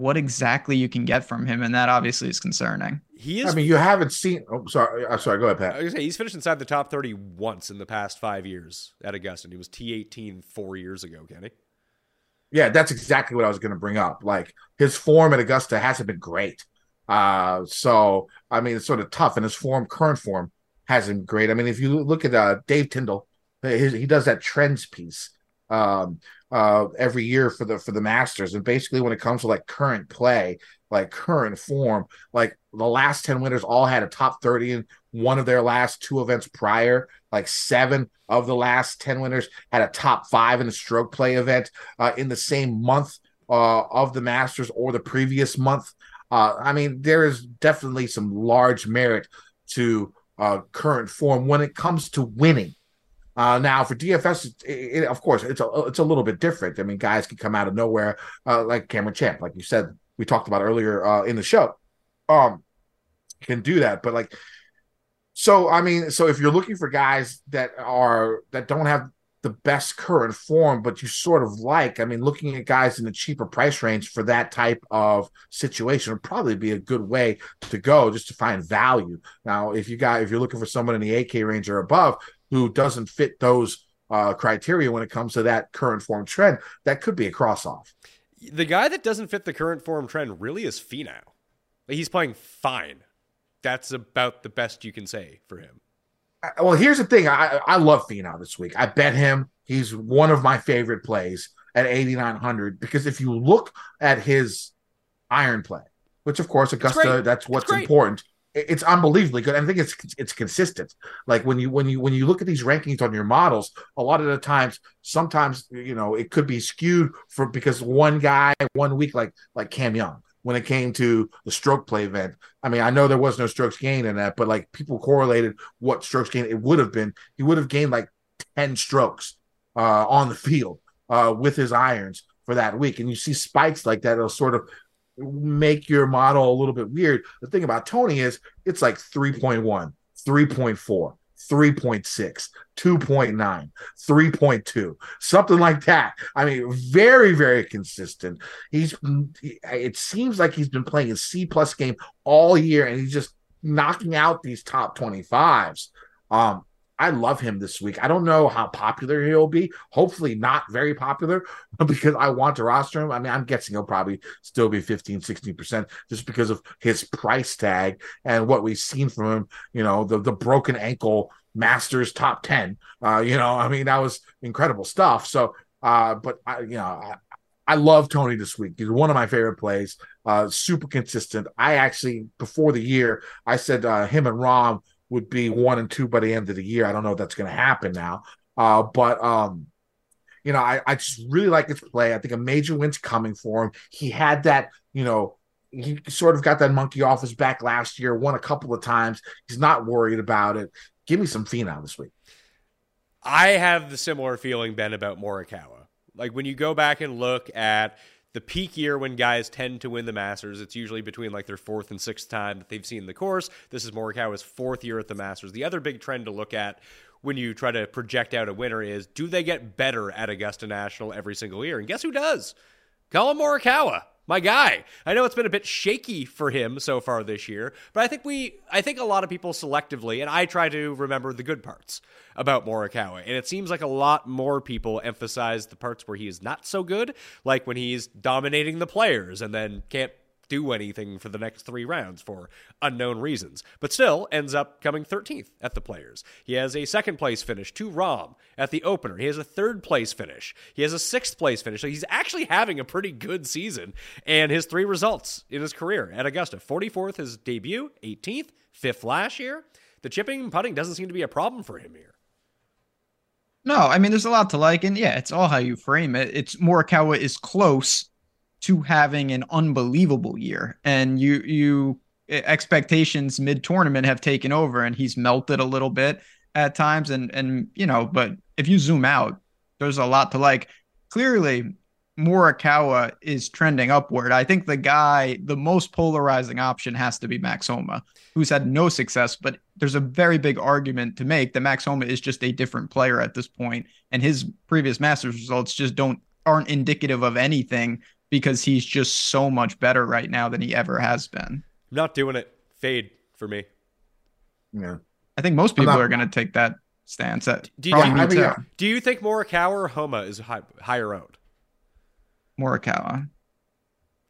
what exactly you can get from him, and that obviously is concerning. He is. I mean, you haven't seen. Oh, sorry. I'm sorry. Go ahead, Pat. I was gonna say he's finished inside the top 30 once in the past five years at Augusta. He was T18 four years ago, Kenny. Yeah, that's exactly what I was going to bring up. Like his form at Augusta hasn't been great. Uh, so I mean, it's sort of tough, and his form, current form, hasn't been great. I mean, if you look at uh, Dave Tindall, his, he does that trends piece um, uh, every year for the for the Masters, and basically when it comes to like current play, like current form, like the last ten winners all had a top thirty in one of their last two events prior. Like seven of the last ten winners had a top five in a stroke play event uh, in the same month uh, of the Masters or the previous month. Uh, I mean, there is definitely some large merit to uh, current form when it comes to winning. Uh, now for DFS, it, it, of course, it's a it's a little bit different. I mean, guys can come out of nowhere, uh, like Cameron Champ, like you said, we talked about earlier uh, in the show. Um, can do that, but like, so I mean, so if you're looking for guys that are that don't have the best current form, but you sort of like, I mean, looking at guys in the cheaper price range for that type of situation would probably be a good way to go just to find value. Now, if you got if you're looking for someone in the 8K range or above, who doesn't fit those uh, criteria when it comes to that current form trend, that could be a cross off. The guy that doesn't fit the current form trend really is Finau. He's playing fine. That's about the best you can say for him. Well, here's the thing. I, I love Finau this week. I bet him. He's one of my favorite plays at 8,900 because if you look at his iron play, which of course Augusta, that's what's important it's unbelievably good. I think it's it's consistent. Like when you when you when you look at these rankings on your models, a lot of the times, sometimes you know it could be skewed for because one guy one week, like like Cam Young, when it came to the stroke play event. I mean, I know there was no strokes gained in that, but like people correlated what strokes gained it would have been. He would have gained like ten strokes uh, on the field uh, with his irons for that week, and you see spikes like that. It'll sort of make your model a little bit weird. The thing about Tony is it's like 3.1, 3.4, 3.6, 2.9, 3.2, something like that. I mean, very, very consistent. He's it seems like he's been playing a C plus game all year and he's just knocking out these top 25s. Um, I love him this week. I don't know how popular he'll be. Hopefully, not very popular because I want to roster him. I mean, I'm guessing he'll probably still be 15, 16% just because of his price tag and what we've seen from him. You know, the, the broken ankle Masters top 10. Uh, you know, I mean, that was incredible stuff. So, uh, but I, you know, I, I love Tony this week. He's one of my favorite plays. Uh, super consistent. I actually before the year, I said uh, him and Rahm would be one and two by the end of the year. I don't know if that's going to happen now. Uh, but um, you know, I, I just really like his play. I think a major win's coming for him. He had that, you know, he sort of got that monkey off his back last year, won a couple of times. He's not worried about it. Give me some Finau this week. I have the similar feeling, Ben, about Morikawa. Like when you go back and look at the peak year when guys tend to win the Masters. It's usually between like their fourth and sixth time that they've seen the course. This is Morikawa's fourth year at the Masters. The other big trend to look at when you try to project out a winner is do they get better at Augusta National every single year? And guess who does? Collin Morikawa my guy. I know it's been a bit shaky for him so far this year, but I think we I think a lot of people selectively and I try to remember the good parts about Morikawa. And it seems like a lot more people emphasize the parts where he is not so good, like when he's dominating the players and then can't do anything for the next three rounds for unknown reasons, but still ends up coming 13th at the Players. He has a second place finish to Rahm at the opener. He has a third place finish. He has a sixth place finish. So he's actually having a pretty good season. And his three results in his career at Augusta 44th his debut, 18th, fifth last year. The chipping and putting doesn't seem to be a problem for him here. No, I mean, there's a lot to like. And yeah, it's all how you frame it. It's Morikawa is close to having an unbelievable year and you you expectations mid tournament have taken over and he's melted a little bit at times and and you know but if you zoom out there's a lot to like. Clearly, Morikawa is trending upward. I think the guy, the most polarizing option has to be Max Homa, who's had no success, but there's a very big argument to make that Max Homa is just a different player at this point, and his previous Masters results just don't aren't indicative of anything because he's just so much better right now than he ever has been. Not doing it. Fade for me. Yeah. I think most people not- are going to take that stance. That Do you- probably Yeah, me I mean, too. yeah. Do you think Morikawa or Homa is high, higher owned? Morikawa.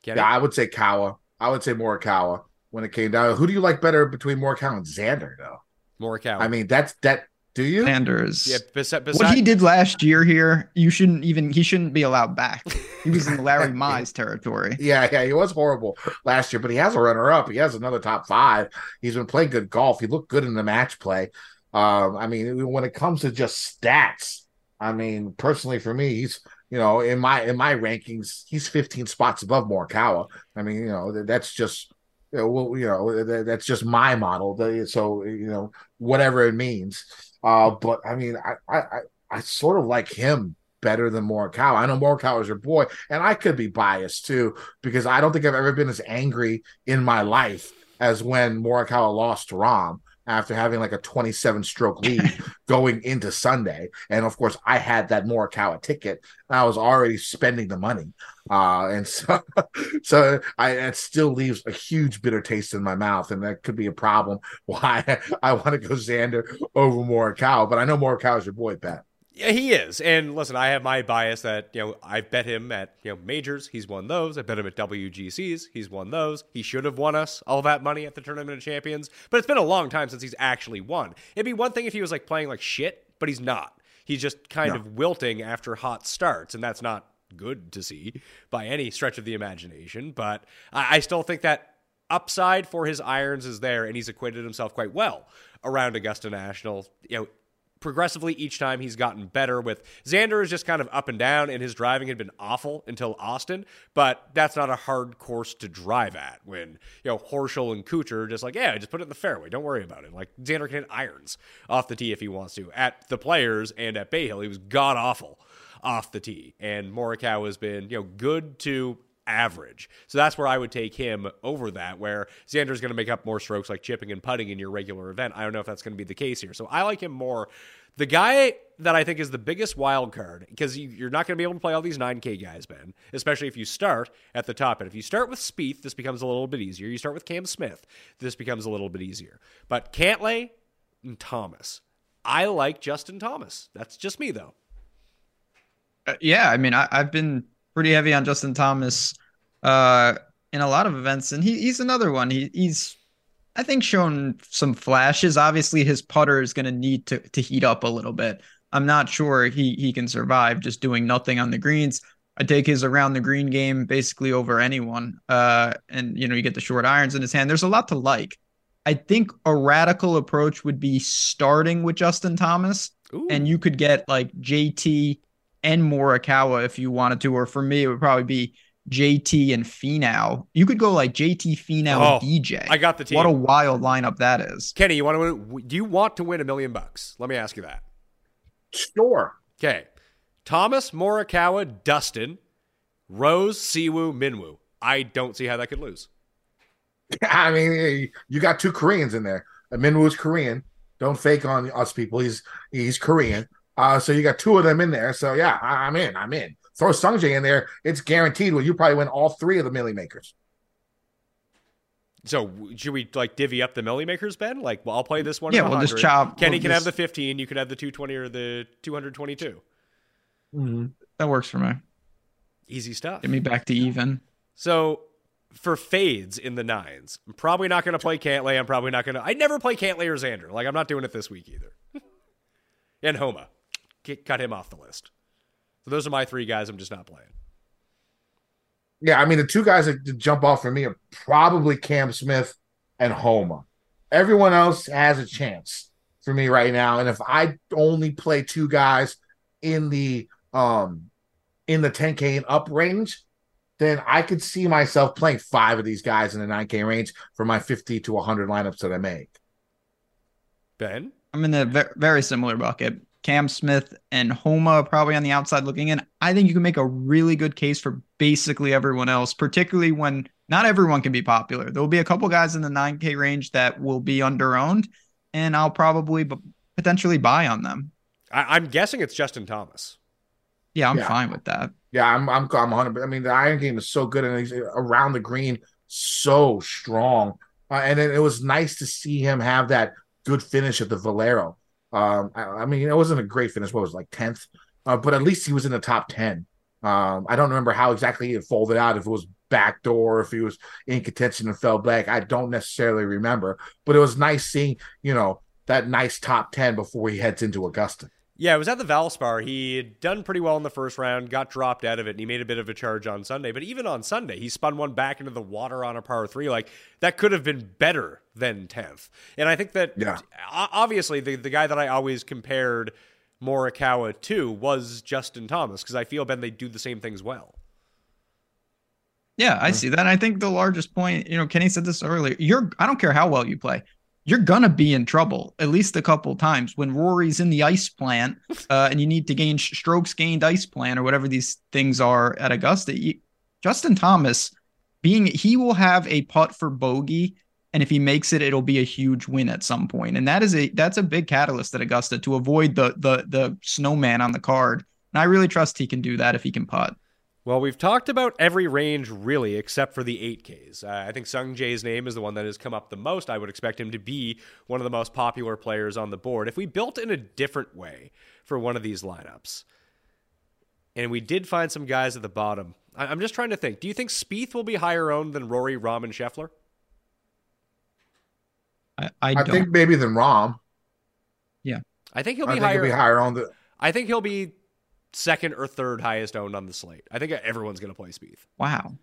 Kenny? Yeah, I would say Kawa. I would say Morikawa when it came down. Who do you like better between Morikawa and Xander, though? Morikawa. I mean, that's that. Do you? Sanders. yeah, besi- what he did last year here, you shouldn't even he shouldn't be allowed back. He was in Larry Mize territory. Yeah, yeah, he was horrible last year, but he has a runner up. He has another top five. He's been playing good golf. He looked good in the match play. Um, I mean, when it comes to just stats, I mean, personally for me, he's you know in my in my rankings, he's 15 spots above Morikawa. I mean, you know, that's just you know, well, you know that's just my model. So you know, whatever it means. Uh, but I mean, I I I, sort of like him better than Morikawa. I know Morikawa is your boy, and I could be biased too because I don't think I've ever been as angry in my life as when Morikawa lost to Rahm after having like a 27 stroke lead going into Sunday. And of course, I had that Morikawa ticket. And I was already spending the money. Uh, and so, so I, it still leaves a huge bitter taste in my mouth. And that could be a problem why I want to go Xander over Morikawa. But I know Morikawa is your boy, Pat. Yeah, he is. And listen, I have my bias that, you know, I bet him at, you know, majors. He's won those. I bet him at WGCs. He's won those. He should have won us all that money at the Tournament of Champions. But it's been a long time since he's actually won. It'd be one thing if he was like playing like shit, but he's not. He's just kind No. of wilting after hot starts, and that's not good to see by any stretch of the imagination. But I, I still think that upside for his irons is there, and he's acquitted himself quite well around Augusta National. You know, progressively each time he's gotten better with Xander is just kind of up and down and his driving had been awful until Austin, but that's not a hard course to drive at when, you know, Horschel and Kuchar just like, yeah, just put it in the fairway. Don't worry about it. Like Xander can hit irons off the tee if he wants to. At the players and at Bay Hill, he was god awful off the tee. And Morikawa has been, you know, good to average. So that's where I would take him over that, where Xander's going to make up more strokes like chipping and putting in your regular event. I don't know if that's going to be the case here. So I like him more. The guy that I think is the biggest wild card, because you, you're not going to be able to play all these 9K guys, Ben, especially if you start at the top end. If you start with Spieth, this becomes a little bit easier. You start with Cam Smith, this becomes a little bit easier. But Cantlay and Thomas. I like Justin Thomas. That's just me, though. Uh, yeah, I mean, I, I've been pretty heavy on Justin Thomas uh, in a lot of events, and he, he's another one. He, he's, I think, shown some flashes. Obviously, his putter is going to need to to heat up a little bit. I'm not sure he he can survive just doing nothing on the greens. I take his around the green game basically over anyone. Uh, and you know, you get the short irons in his hand. There's a lot to like. I think a radical approach would be starting with Justin Thomas, Ooh. and you could get like JT and Morikawa if you wanted to, or for me, it would probably be JT and Finau. You could go like JT, Finau, Oh, DJ. I got the team. What a wild lineup that is. Kenny, you want to win? Do you want to win a million bucks? Let me ask you that. Sure. Okay. Thomas, Morikawa, Dustin, Rose, Si Woo, Minwoo. I don't see how that could lose. I mean, you got two Koreans in there. Minwoo's Korean. Don't fake on us people. He's he's Korean. Uh, so you got two of them in there. So yeah, I, I'm in. I'm in. Throw Sungjae in there. It's guaranteed. Well, you probably win all three of the Millie makers. So should we like divvy up the milli makers, Ben? Like, well, I'll play this one. Yeah, for we'll just chop- Kenny we'll can have the 15. You can have the 220 or the 222. That works for me. Easy stuff. Get me back to even. So for fades in the nines, I'm probably not going to play Cantlay. I'm probably not going to. I never play Cantlay or Xander. Like I'm not doing it this week either. and Homa, Get, cut him off the list. So those are my three guys. I'm just not playing. Yeah, I mean the two guys that jump off for me are probably Cam Smith and Homa. Everyone else has a chance for me right now, and if I only play two guys in the um in the 10k and up range, then I could see myself playing five of these guys in the 9k range for my 50 to 100 lineups that I make. Ben, I'm in a very similar bucket. Cam Smith and Homa probably on the outside looking in. I think you can make a really good case for basically everyone else, particularly when not everyone can be popular. There will be a couple guys in the 9K range that will be under owned, and I'll probably b- potentially buy on them. I, am guessing it's Justin Thomas. Yeah, I'm yeah. fine with that. Yeah, I'm I'm I'm 100. I mean, the iron game is so good and he's around the green so strong. Uh, and it, it, was nice to see him have that good finish at the Valero. Um, I, I, mean, it wasn't a great finish. What was it, like tenth? Uh, but at least he was in the top ten. Um, I don't remember how exactly it folded out. If it was backdoor, if he was in contention and fell back, I don't necessarily remember. But it was nice seeing, you know, that nice top ten before he heads into Augusta. Yeah, it was at the Valspar. He had done pretty well in the first round, got dropped out of it, and he made a bit of a charge on Sunday. But even on Sunday, he spun one back into the water on a par three. Like that could have been better than tenth. And I think that yeah. obviously the the guy that I always compared Morikawa to was Justin Thomas because I feel Ben they do the same things well. Yeah, I mm-hmm. see that. And I think the largest point, you know, Kenny said this earlier. You're I don't care how well you play you're gonna be in trouble at least a couple times when Rory's in the ice plant uh, and you need to gain strokes gained ice plant or whatever these things are at Augusta. You, Justin Thomas, being he will have a putt for bogey, and if he makes it, it'll be a huge win at some point, and that is a that's a big catalyst at Augusta to avoid the the the snowman on the card. And I really trust he can do that if he can putt. Well, we've talked about every range really except for the 8Ks. Uh, I think Sung Jae's name is the one that has come up the most. I would expect him to be one of the most popular players on the board. If we built in a different way for one of these lineups, and we did find some guys at the bottom, I- am just trying to think. Do you think Spieth will be higher owned than Rory, Rahm, and Scheffler? I, I, I think maybe than Rahm. Yeah, I think he'll be I think higher. He'll be higher on the. I think he'll be second or third highest owned on the slate. I think everyone's going to play Spieth. Wow.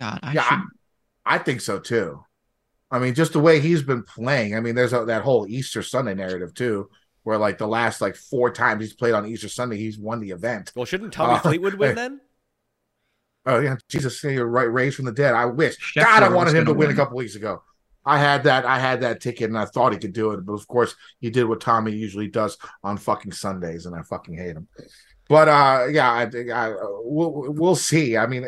God, I yeah, I, I, think so too. I mean, just the way he's been playing. I mean, there's a, that whole Easter Sunday narrative too, where like the last like four times he's played on Easter Sunday, he's won the event. Well, shouldn't Tommy uh, Fleetwood win then? Oh yeah, Jesus, you're right, raised from the dead. I wish. God, I wanted him to win, win a couple weeks ago. I had that. I had that ticket, and I thought he could do it, but of course, he did what Tommy usually does on fucking Sundays, and I fucking hate him. But uh, yeah, I, I we'll we'll see. I mean,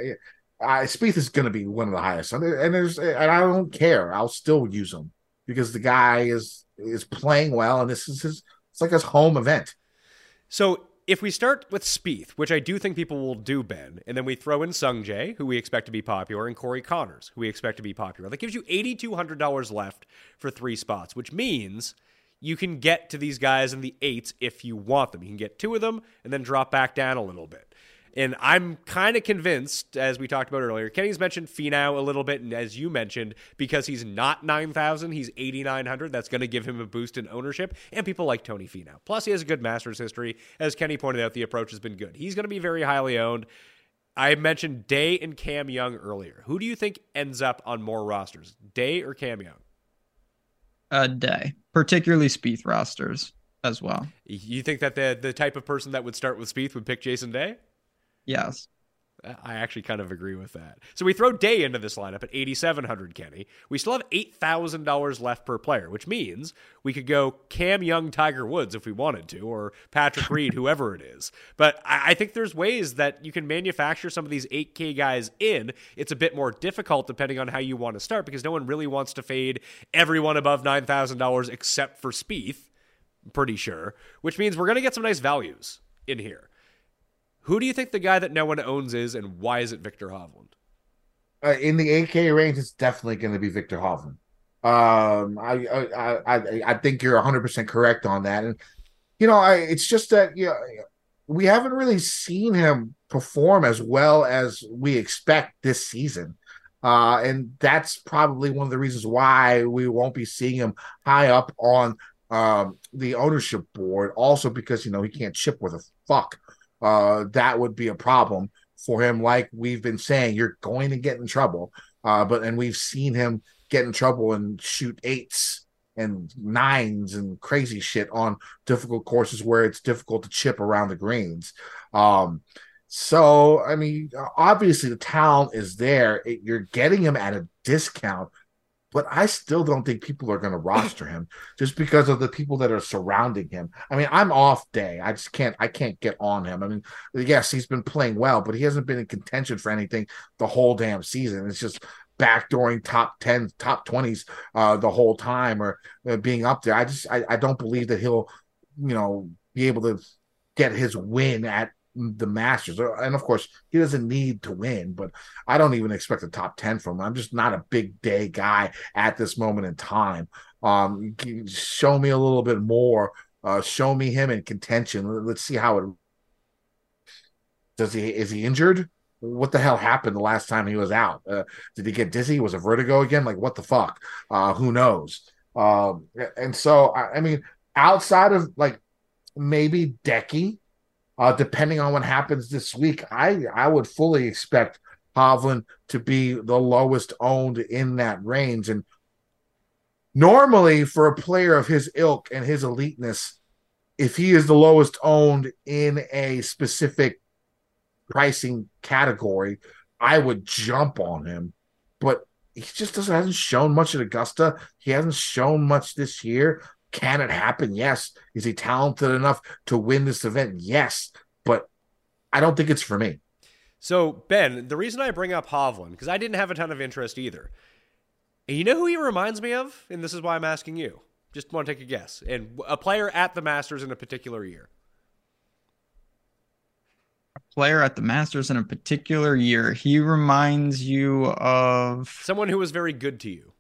I, Spieth is going to be one of the highest, and there's and I don't care. I'll still use him because the guy is is playing well, and this is his. It's like his home event. So if we start with Spieth, which I do think people will do, Ben, and then we throw in Sung Sungjae, who we expect to be popular, and Corey Conners, who we expect to be popular, that gives you $8,200 left for three spots, which means you can get to these guys in the eights if you want them. You can get two of them and then drop back down a little bit. And I'm kind of convinced, as we talked about earlier, Kenny's mentioned Finau a little bit, and as you mentioned, because he's not 9,000, he's 8,900. That's going to give him a boost in ownership, and people like Tony Finau. Plus, he has a good Masters history. As Kenny pointed out, the approach has been good. He's going to be very highly owned. I mentioned Day and Cam Young earlier. Who do you think ends up on more rosters, Day or Cam Young? A Day, particularly Spieth rosters as well. You think that the the type of person that would start with Spieth would pick Jason Day? Yes. I actually kind of agree with that. So we throw Day into this lineup at 8,700, Kenny. We still have $8,000 left per player, which means we could go Cam Young, Tiger Woods if we wanted to, or Patrick Reed, whoever it is. But I think there's ways that you can manufacture some of these 8K guys in. It's a bit more difficult depending on how you want to start because no one really wants to fade everyone above $9,000 except for Spieth, I'm pretty sure, which means we're going to get some nice values in here. Who do you think the guy that no one owns is, and why is it Viktor Hovland? Uh, in the 8K range, it's definitely going to be Viktor Hovland. Um, I, I, I, I think you're 100 percent correct on that, and you know, I, it's just that you know, we haven't really seen him perform as well as we expect this season. Uh, and that's probably one of the reasons why we won't be seeing him high up on um, the ownership board. Also, because you know he can't chip with a fuck uh, that would be a problem for him. Like we've been saying, you're going to get in trouble. Uh, but and we've seen him get in trouble and shoot eights and nines and crazy shit on difficult courses where it's difficult to chip around the greens. Um, so I mean, obviously the talent is there. It, you're getting him at a discount, but I still don't think people are going to roster him just because of the people that are surrounding him. I mean, I'm off day. I just can't. I can't get on him. I mean, yes, he's been playing well, but he hasn't been in contention for anything the whole damn season. It's just backdooring top 10 top 20s uh the whole time or uh, being up there i just I, I don't believe that he'll you know be able to get his win at the Masters. And of course, he doesn't need to win, but I don't even expect a top 10 from him. I'm just not a big day guy at this moment in time. Um, show me a little bit more. Uh, show me him in contention. Let's see how it does he is he injured? What the hell happened the last time he was out? Uh, did he get dizzy? Was it vertigo again? Like what the fuck? Uh, who knows? Um, and so I, I mean, outside of like maybe Decky, uh, depending on what happens this week, I I would fully expect Hovland to be the lowest owned in that range. And normally, for a player of his ilk and his eliteness, if he is the lowest owned in a specific pricing category, I would jump on him. But he just doesn't hasn't shown much at Augusta. He hasn't shown much this year. Can it happen? Yes. Is he talented enough to win this event? Yes. But I don't think it's for me. So, Ben, the reason I bring up Hovland, because I didn't have a ton of interest either. And you know who he reminds me of? And this is why I'm asking you. Just want to take a guess. And a player at the Masters in a particular year. A player at the Masters in a particular year. He reminds you of someone who was very good to you.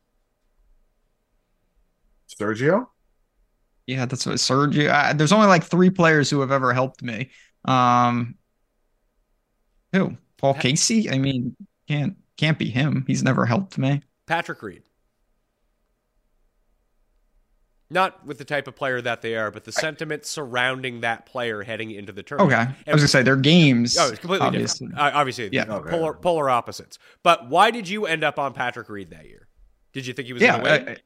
Sergio? Yeah, that's what Sergio. I, there's only like three players who have ever helped me. Um, who? Paul Casey? I mean, can't can't be him. He's never helped me. Patrick Reed. Not with the type of player that they are, but the sentiment surrounding that player heading into the tournament. Okay, I was gonna say their games. Oh, it's completely obviously. different. Uh, obviously, yeah, okay. polar polar opposites. But why did you end up on Patrick Reed that year? Did you think he was yeah, going to win? I,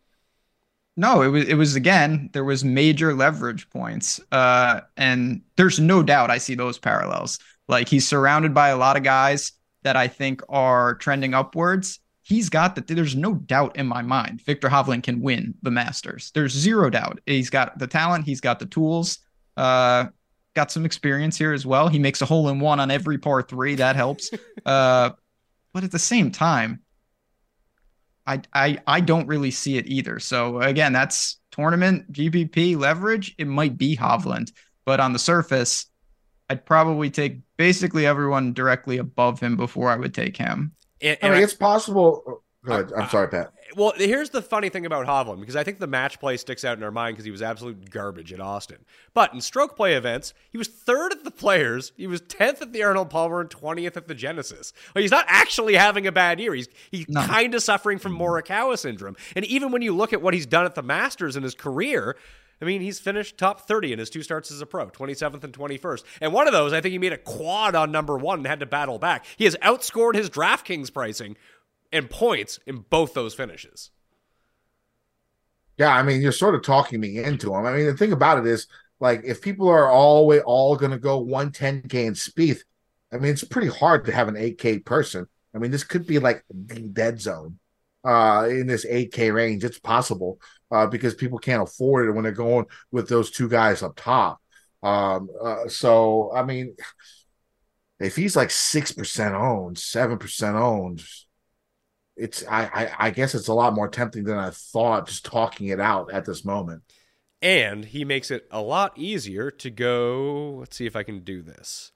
no, it was it was again there was major leverage points, uh, and there's no doubt I see those parallels. Like he's surrounded by a lot of guys that I think are trending upwards. He's got that. There's no doubt in my mind. Viktor Hovland can win the Masters. There's zero doubt. He's got the talent. He's got the tools. Uh, got some experience here as well. He makes a hole in one on every par three. That helps. uh, but at the same time, I, I I don't really see it either. So again, that's tournament GPP leverage. It might be Hovland, but on the surface, I'd probably take basically everyone directly above him before I would take him. And, and I mean, I, it's possible. Go ahead. I'm sorry, Pat. Well, here's the funny thing about Hovland because I think the match play sticks out in our mind because he was absolute garbage at Austin. But in stroke play events, he was third at the Players, he was tenth at the Arnold Palmer, and twentieth at the Genesis. Like, he's not actually having a bad year. He's he's no. kind of suffering from Morikawa syndrome. And even when you look at what he's done at the Masters in his career. I mean, he's finished top 30 in his two starts as a pro, 27th and 21st. And one of those, I think he made a quad on number one and had to battle back. He has outscored his DraftKings pricing and points in both those finishes. Yeah, I mean, you're sort of talking me into him. I mean, the thing about it is, like, if people are all all going to go 110k in Spieth, I mean, it's pretty hard to have an 8k person. I mean, this could be like the dead zone uh, in this 8k range. It's possible uh, because people can't afford it when they're going with those two guys up top. Um, uh, so, I mean, if he's like six percent owned, seven percent owned, it's I, I, I guess it's a lot more tempting than I thought just talking it out at this moment. And he makes it a lot easier to go. Let's see if I can do this.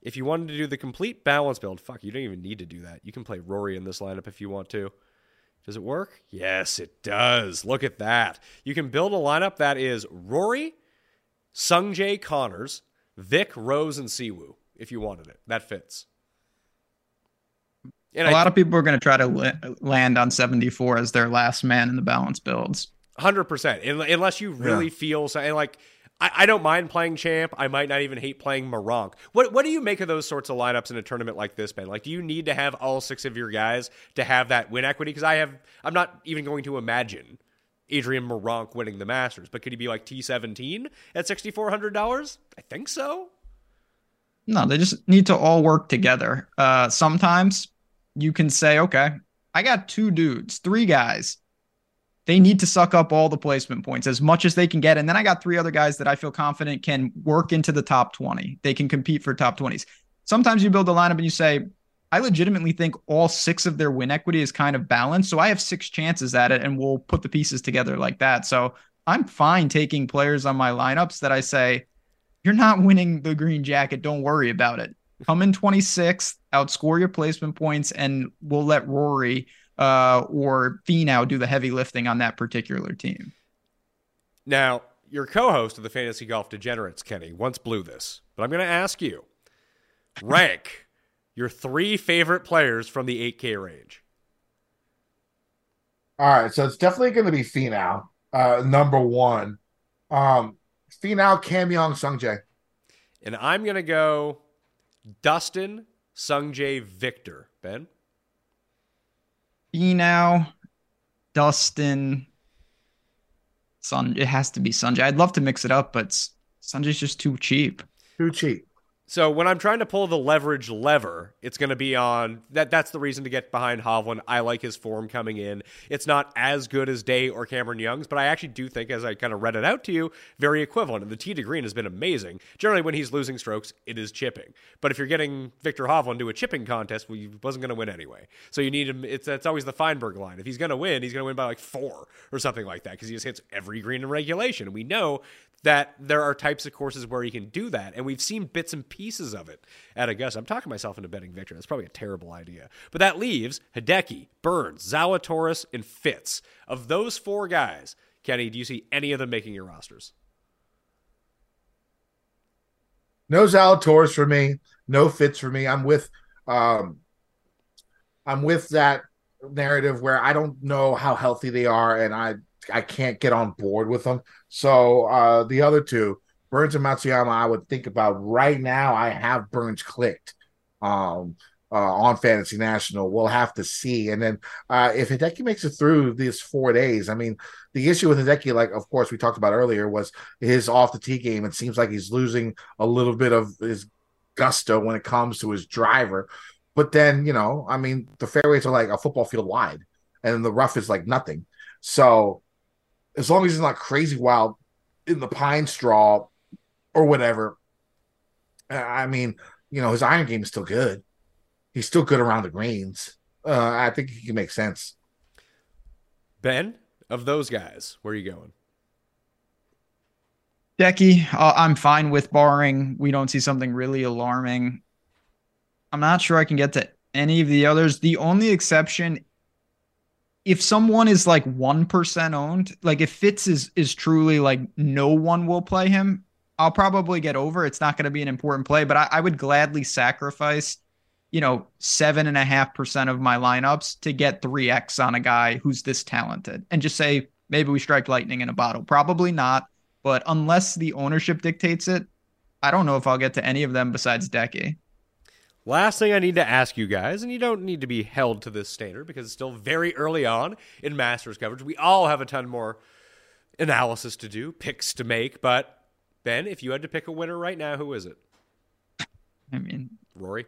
If you wanted to do the complete balance build, fuck, you don't even need to do that. You can play Rory in this lineup if you want to. Does it work? Yes, it does. Look at that. You can build a lineup that is Rory, Sungjae Conners, Vic, Rose, and Si Woo if you wanted it. That fits. And a I, lot of people are going to try to land on 74 as their last man in the balance builds. 100%. Unless you really yeah. feel so. And like, I, I, don't mind playing champ. I might not even hate playing Meronk. What what do you make of those sorts of lineups in a tournament like this, Ben? Like, do you need to have all six of your guys to have that win equity? Because I have, I'm not even going to imagine Adrian Meronk winning the Masters, but could he be like T17 at $6,400? I think so. No, they just need to all work together. Uh, sometimes you can say, okay, I got two dudes, three guys they need to suck up all the placement points as much as they can get. And then I got three other guys that I feel confident can work into the top 20. They can compete for top 20s. Sometimes you build a lineup and you say, I legitimately think all six of their win equity is kind of balanced. So I have six chances at it and we'll put the pieces together like that. So I'm fine taking players on my lineups that I say, you're not winning the green jacket. Don't worry about it. Come in 26th, outscore your placement points, and we'll let Rory uh, or Finau do the heavy lifting on that particular team. Now, your co-host of the Fantasy Golf Degenerates, Kenny, once blew this, but I'm going to ask you: rank your three favorite players from the 8K range. All right, so it's definitely going to be Finau, uh, number one. Um, Finau, Cam Young, Sungjae. And I'm going to go Dustin, Sungjae, Viktor. Ben? Finau, Dustin, Sun. It has to be Sungjae. I'd love to mix it up, but Sungjae's just too cheap. Too cheap. So when I'm trying to pull the leverage lever, it's going to be on that. That's the reason to get behind Hovland. I like his form coming in. It's not as good as Day or Cameron Young's, but I actually do think, as I kind of read it out to you, very equivalent. And the tee to green has been amazing. Generally, when he's losing strokes, it is chipping. But if you're getting Viktor Hovland to a chipping contest, well, he wasn't going to win anyway. So you need him. It's that's always the Feinberg line. If he's going to win, he's going to win by like four or something like that because he just hits every green in regulation. We know that there are types of courses where you can do that. And we've seen bits and pieces of it at Augusta. I'm talking myself into betting Viktor. That's probably a terrible idea. But that leaves Hideki, Burns, Zalatoris, and Fitz. Of those four guys, Kenny, do you see any of them making your rosters? No Zalatoris for me. No Fitz for me. I'm with um I'm with that narrative where I don't know how healthy they are and I I can't get on board with them. So uh, the other two, Burns and Matsuyama, I would think about right now. I have Burns clicked um, uh, on Fantasy National. We'll have to see. And then uh, if Hideki makes it through these four days, I mean, the issue with Hideki, like of course we talked about earlier, was his off the tee game. It seems like he's losing a little bit of his gusto when it comes to his driver. But then, you know, I mean, the fairways are like a football field wide, and the rough is like nothing. So as long as he's not crazy wild in the pine straw or whatever. I mean, you know, his iron game is still good. He's still good around the greens. Uh, I think he can make sense. Ben, of those guys, where are you going? Decky, uh, I'm fine with barring we don't see something really alarming. I'm not sure I can get to any of the others. The only exception if someone is like 1% owned, like if Fitz is is truly like no one will play him, I'll probably get over. It's not going to be an important play, but I, I would gladly sacrifice, you know, seven and a half percent of my lineups to get 3x on a guy who's this talented and just say maybe we strike lightning in a bottle. Probably not, but unless the ownership dictates it, I don't know if I'll get to any of them besides Decky. Last thing I need to ask you guys, and you don't need to be held to this standard because it's still very early on in Masters coverage. We all have a ton more analysis to do, picks to make. But Ben, if you had to pick a winner right now, who is it? I mean, Rory.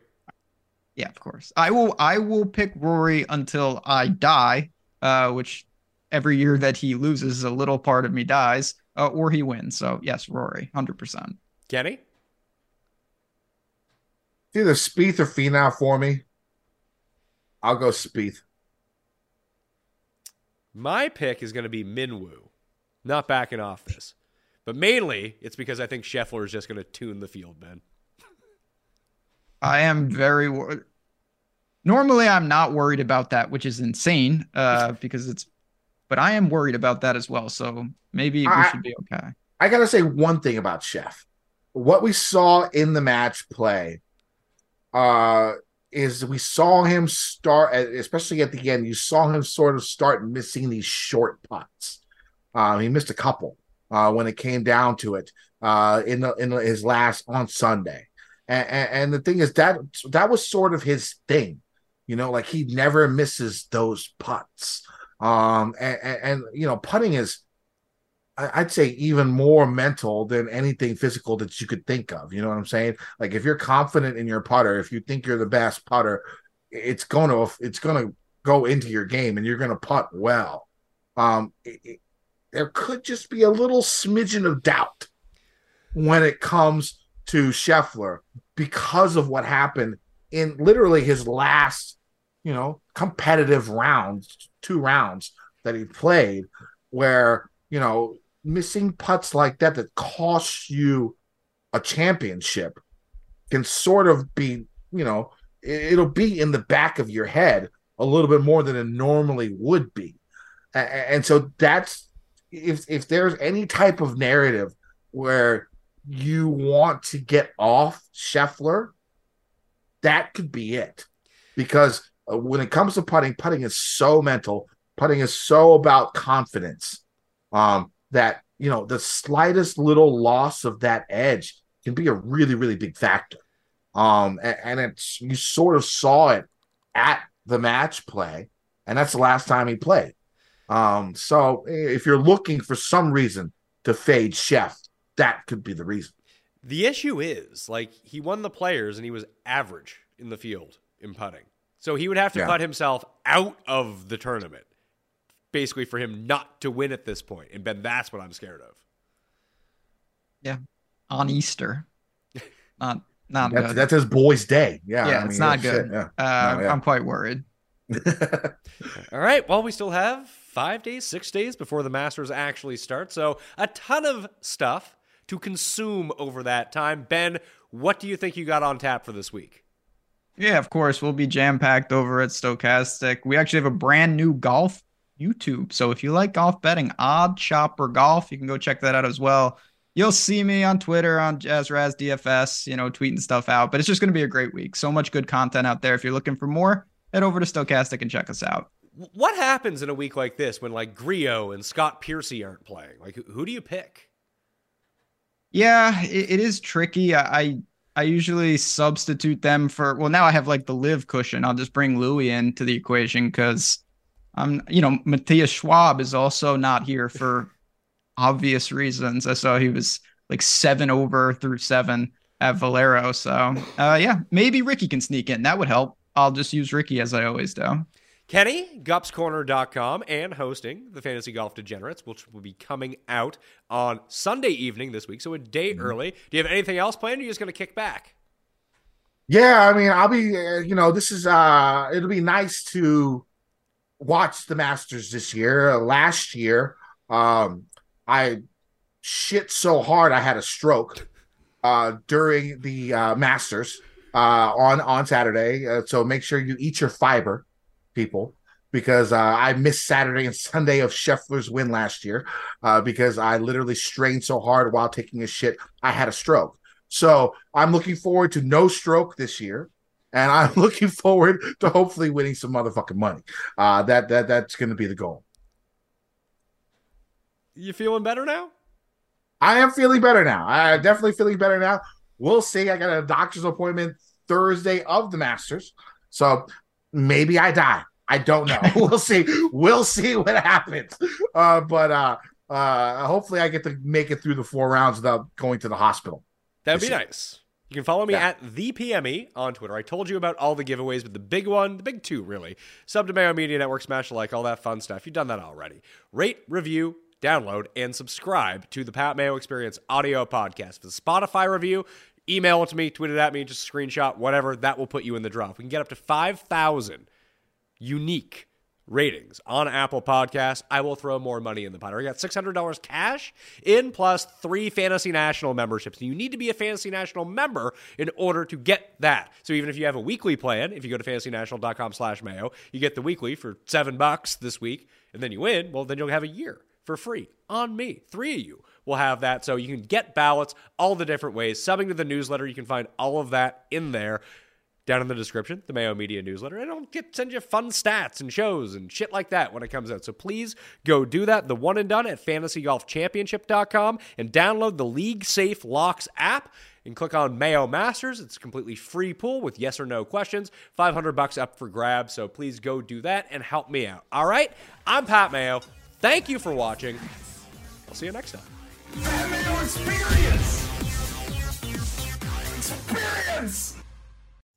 Yeah, of course. I will. I will pick Rory until I die, uh, which every year that he loses, a little part of me dies, uh, or he wins. So yes, Rory, hundred percent. Kenny either Spieth or Finau for me. I'll go Spieth. My pick is going to be Minwoo. Not backing off this. But mainly, it's because I think Scheffler is just going to tune the field, Ben. I am very wor- Normally, I'm not worried about that, which is insane uh, because it's, but I am worried about that as well. So maybe we I, should be okay. I got to say one thing about Chef. What we saw in the match play uh, is we saw him start, especially at the end, you saw him sort of start missing these short putts. Uh, he missed a couple uh, when it came down to it uh, in the, in his last on Sunday. And, and, and the thing is that that was sort of his thing, you know, like he never misses those putts. Um, and, and, and you know, putting is I'd say even more mental than anything physical that you could think of. You know what I'm saying? Like if you're confident in your putter, if you think you're the best putter, it's going to it's to go into your game and you're going to putt well. um, it, it, there could just be a little smidgen of doubt when it comes to Scheffler because of what happened in literally his last, you know, competitive rounds, two rounds that he played, where, you know, missing putts like that that costs you a championship can sort of be, you know, it'll be in the back of your head a little bit more than it normally would be. And so that's if if there's any type of narrative where you want to get off Scheffler, that could be it. Because uh, when it comes to putting, putting is so mental. Putting is so about confidence um, that you know the slightest little loss of that edge can be a really, really big factor. Um, and, and it's you sort of saw it at the match play, and that's the last time he played. Um, so if you're looking for some reason to fade Chef, that could be the reason. The issue is like he won the players and he was average in the field in putting. So he would have to yeah. put himself out of the tournament basically for him not to win at this point. And Ben, that's what I'm scared of. Yeah. On Easter. not not that's, good. that's his boy's day. Yeah. Yeah, I mean, it's not good. Yeah. Uh, no, yeah. I'm quite worried. All right. Well, we still have five days, six days before the Masters actually start. So a ton of stuff to consume over that time. Ben, what do you think you got on tap for this week? Yeah, of course. We'll be jam packed over at Stokastic. We actually have a brand new golf YouTube. So if you like golf betting, Odd Chopper Golf, you can go check that out as well. You'll see me on Twitter on JazzRaz DFS, you know, tweeting stuff out. But it's just going to be a great week. So much good content out there. If you're looking for more, head over to Stokastic and check us out. What happens in a week like this when like Grillo and Scott Piercy aren't playing? Like, who do you pick? Yeah, it, it is tricky. I I usually substitute them for. Well, now I have like the LIV cushion. I'll just bring Louis into the equation because I'm, you know, Matthias Schwab is also not here for obvious reasons. I saw he was like seven over through seven at Valero. So, uh, yeah, maybe Ricky can sneak in. That would help. I'll just use Ricky as I always do. Kenny, gupscorner.com, and hosting the Fantasy Golf Degenerates, which will be coming out on Sunday evening this week, so a day mm-hmm. early. Do you have anything else planned? Or are you just going to kick back? Yeah, I mean, I'll be, uh, you know, this is, uh, it'll be nice to watch the Masters this year. Uh, last year, um, I shit so hard I had a stroke uh, during the uh, Masters uh, on on Saturday. Uh, so make sure you eat your fiber people because uh, I missed Saturday and Sunday of Scheffler's win last year uh, because I literally strained so hard while taking a shit. I had a stroke. So I'm looking forward to no stroke this year. And I'm looking forward to hopefully winning some motherfucking money. Uh, that that that's going to be the goal. You feeling better now? I am feeling better now. I definitely feeling better now. We'll see. I got a doctor's appointment Thursday of the Masters, so maybe I die. I don't know. we'll see. We'll see what happens. Uh, but uh, uh, hopefully, I get to make it through the four rounds without going to the hospital. That'd be nice. You can follow me yeah. at the PME on Twitter. I told you about all the giveaways, but the big one, the big two, really. Sub to Mayo Media Network, smash a like, all that fun stuff. You've done that already. Rate, review, download, and subscribe to the Pat Mayo Experience audio podcast. For the Spotify review, email it to me, tweet it at me, just screenshot, whatever. That will put you in the draw. we can get up to 5,000 unique ratings on Apple Podcasts, I will throw more money in the pot. I got $600 cash in plus three Fantasy National memberships. You need to be a Fantasy National member in order to get that. So even if you have a weekly plan, if you go to fantasynational.com slash mayo, you get the weekly for seven bucks this week, and then you win, well, then you'll have a year for free on me. Three of you will have that. So you can get ballots all the different ways. Subbing to the newsletter, you can find all of that in there down in the description, the Mayo Media newsletter. I don't get send you fun stats and shows and shit like that when it comes out. So please go do that. The one and done at fantasygolfchampionship.com and download the LeagueSafe Locks app and click on Mayo Masters. It's a completely free pool with yes or no questions. 500 bucks up for grabs. So please go do that and help me out. All right. I'm Pat Mayo. Thank you for watching. I'll see you next time. Mayo Experience. Experience.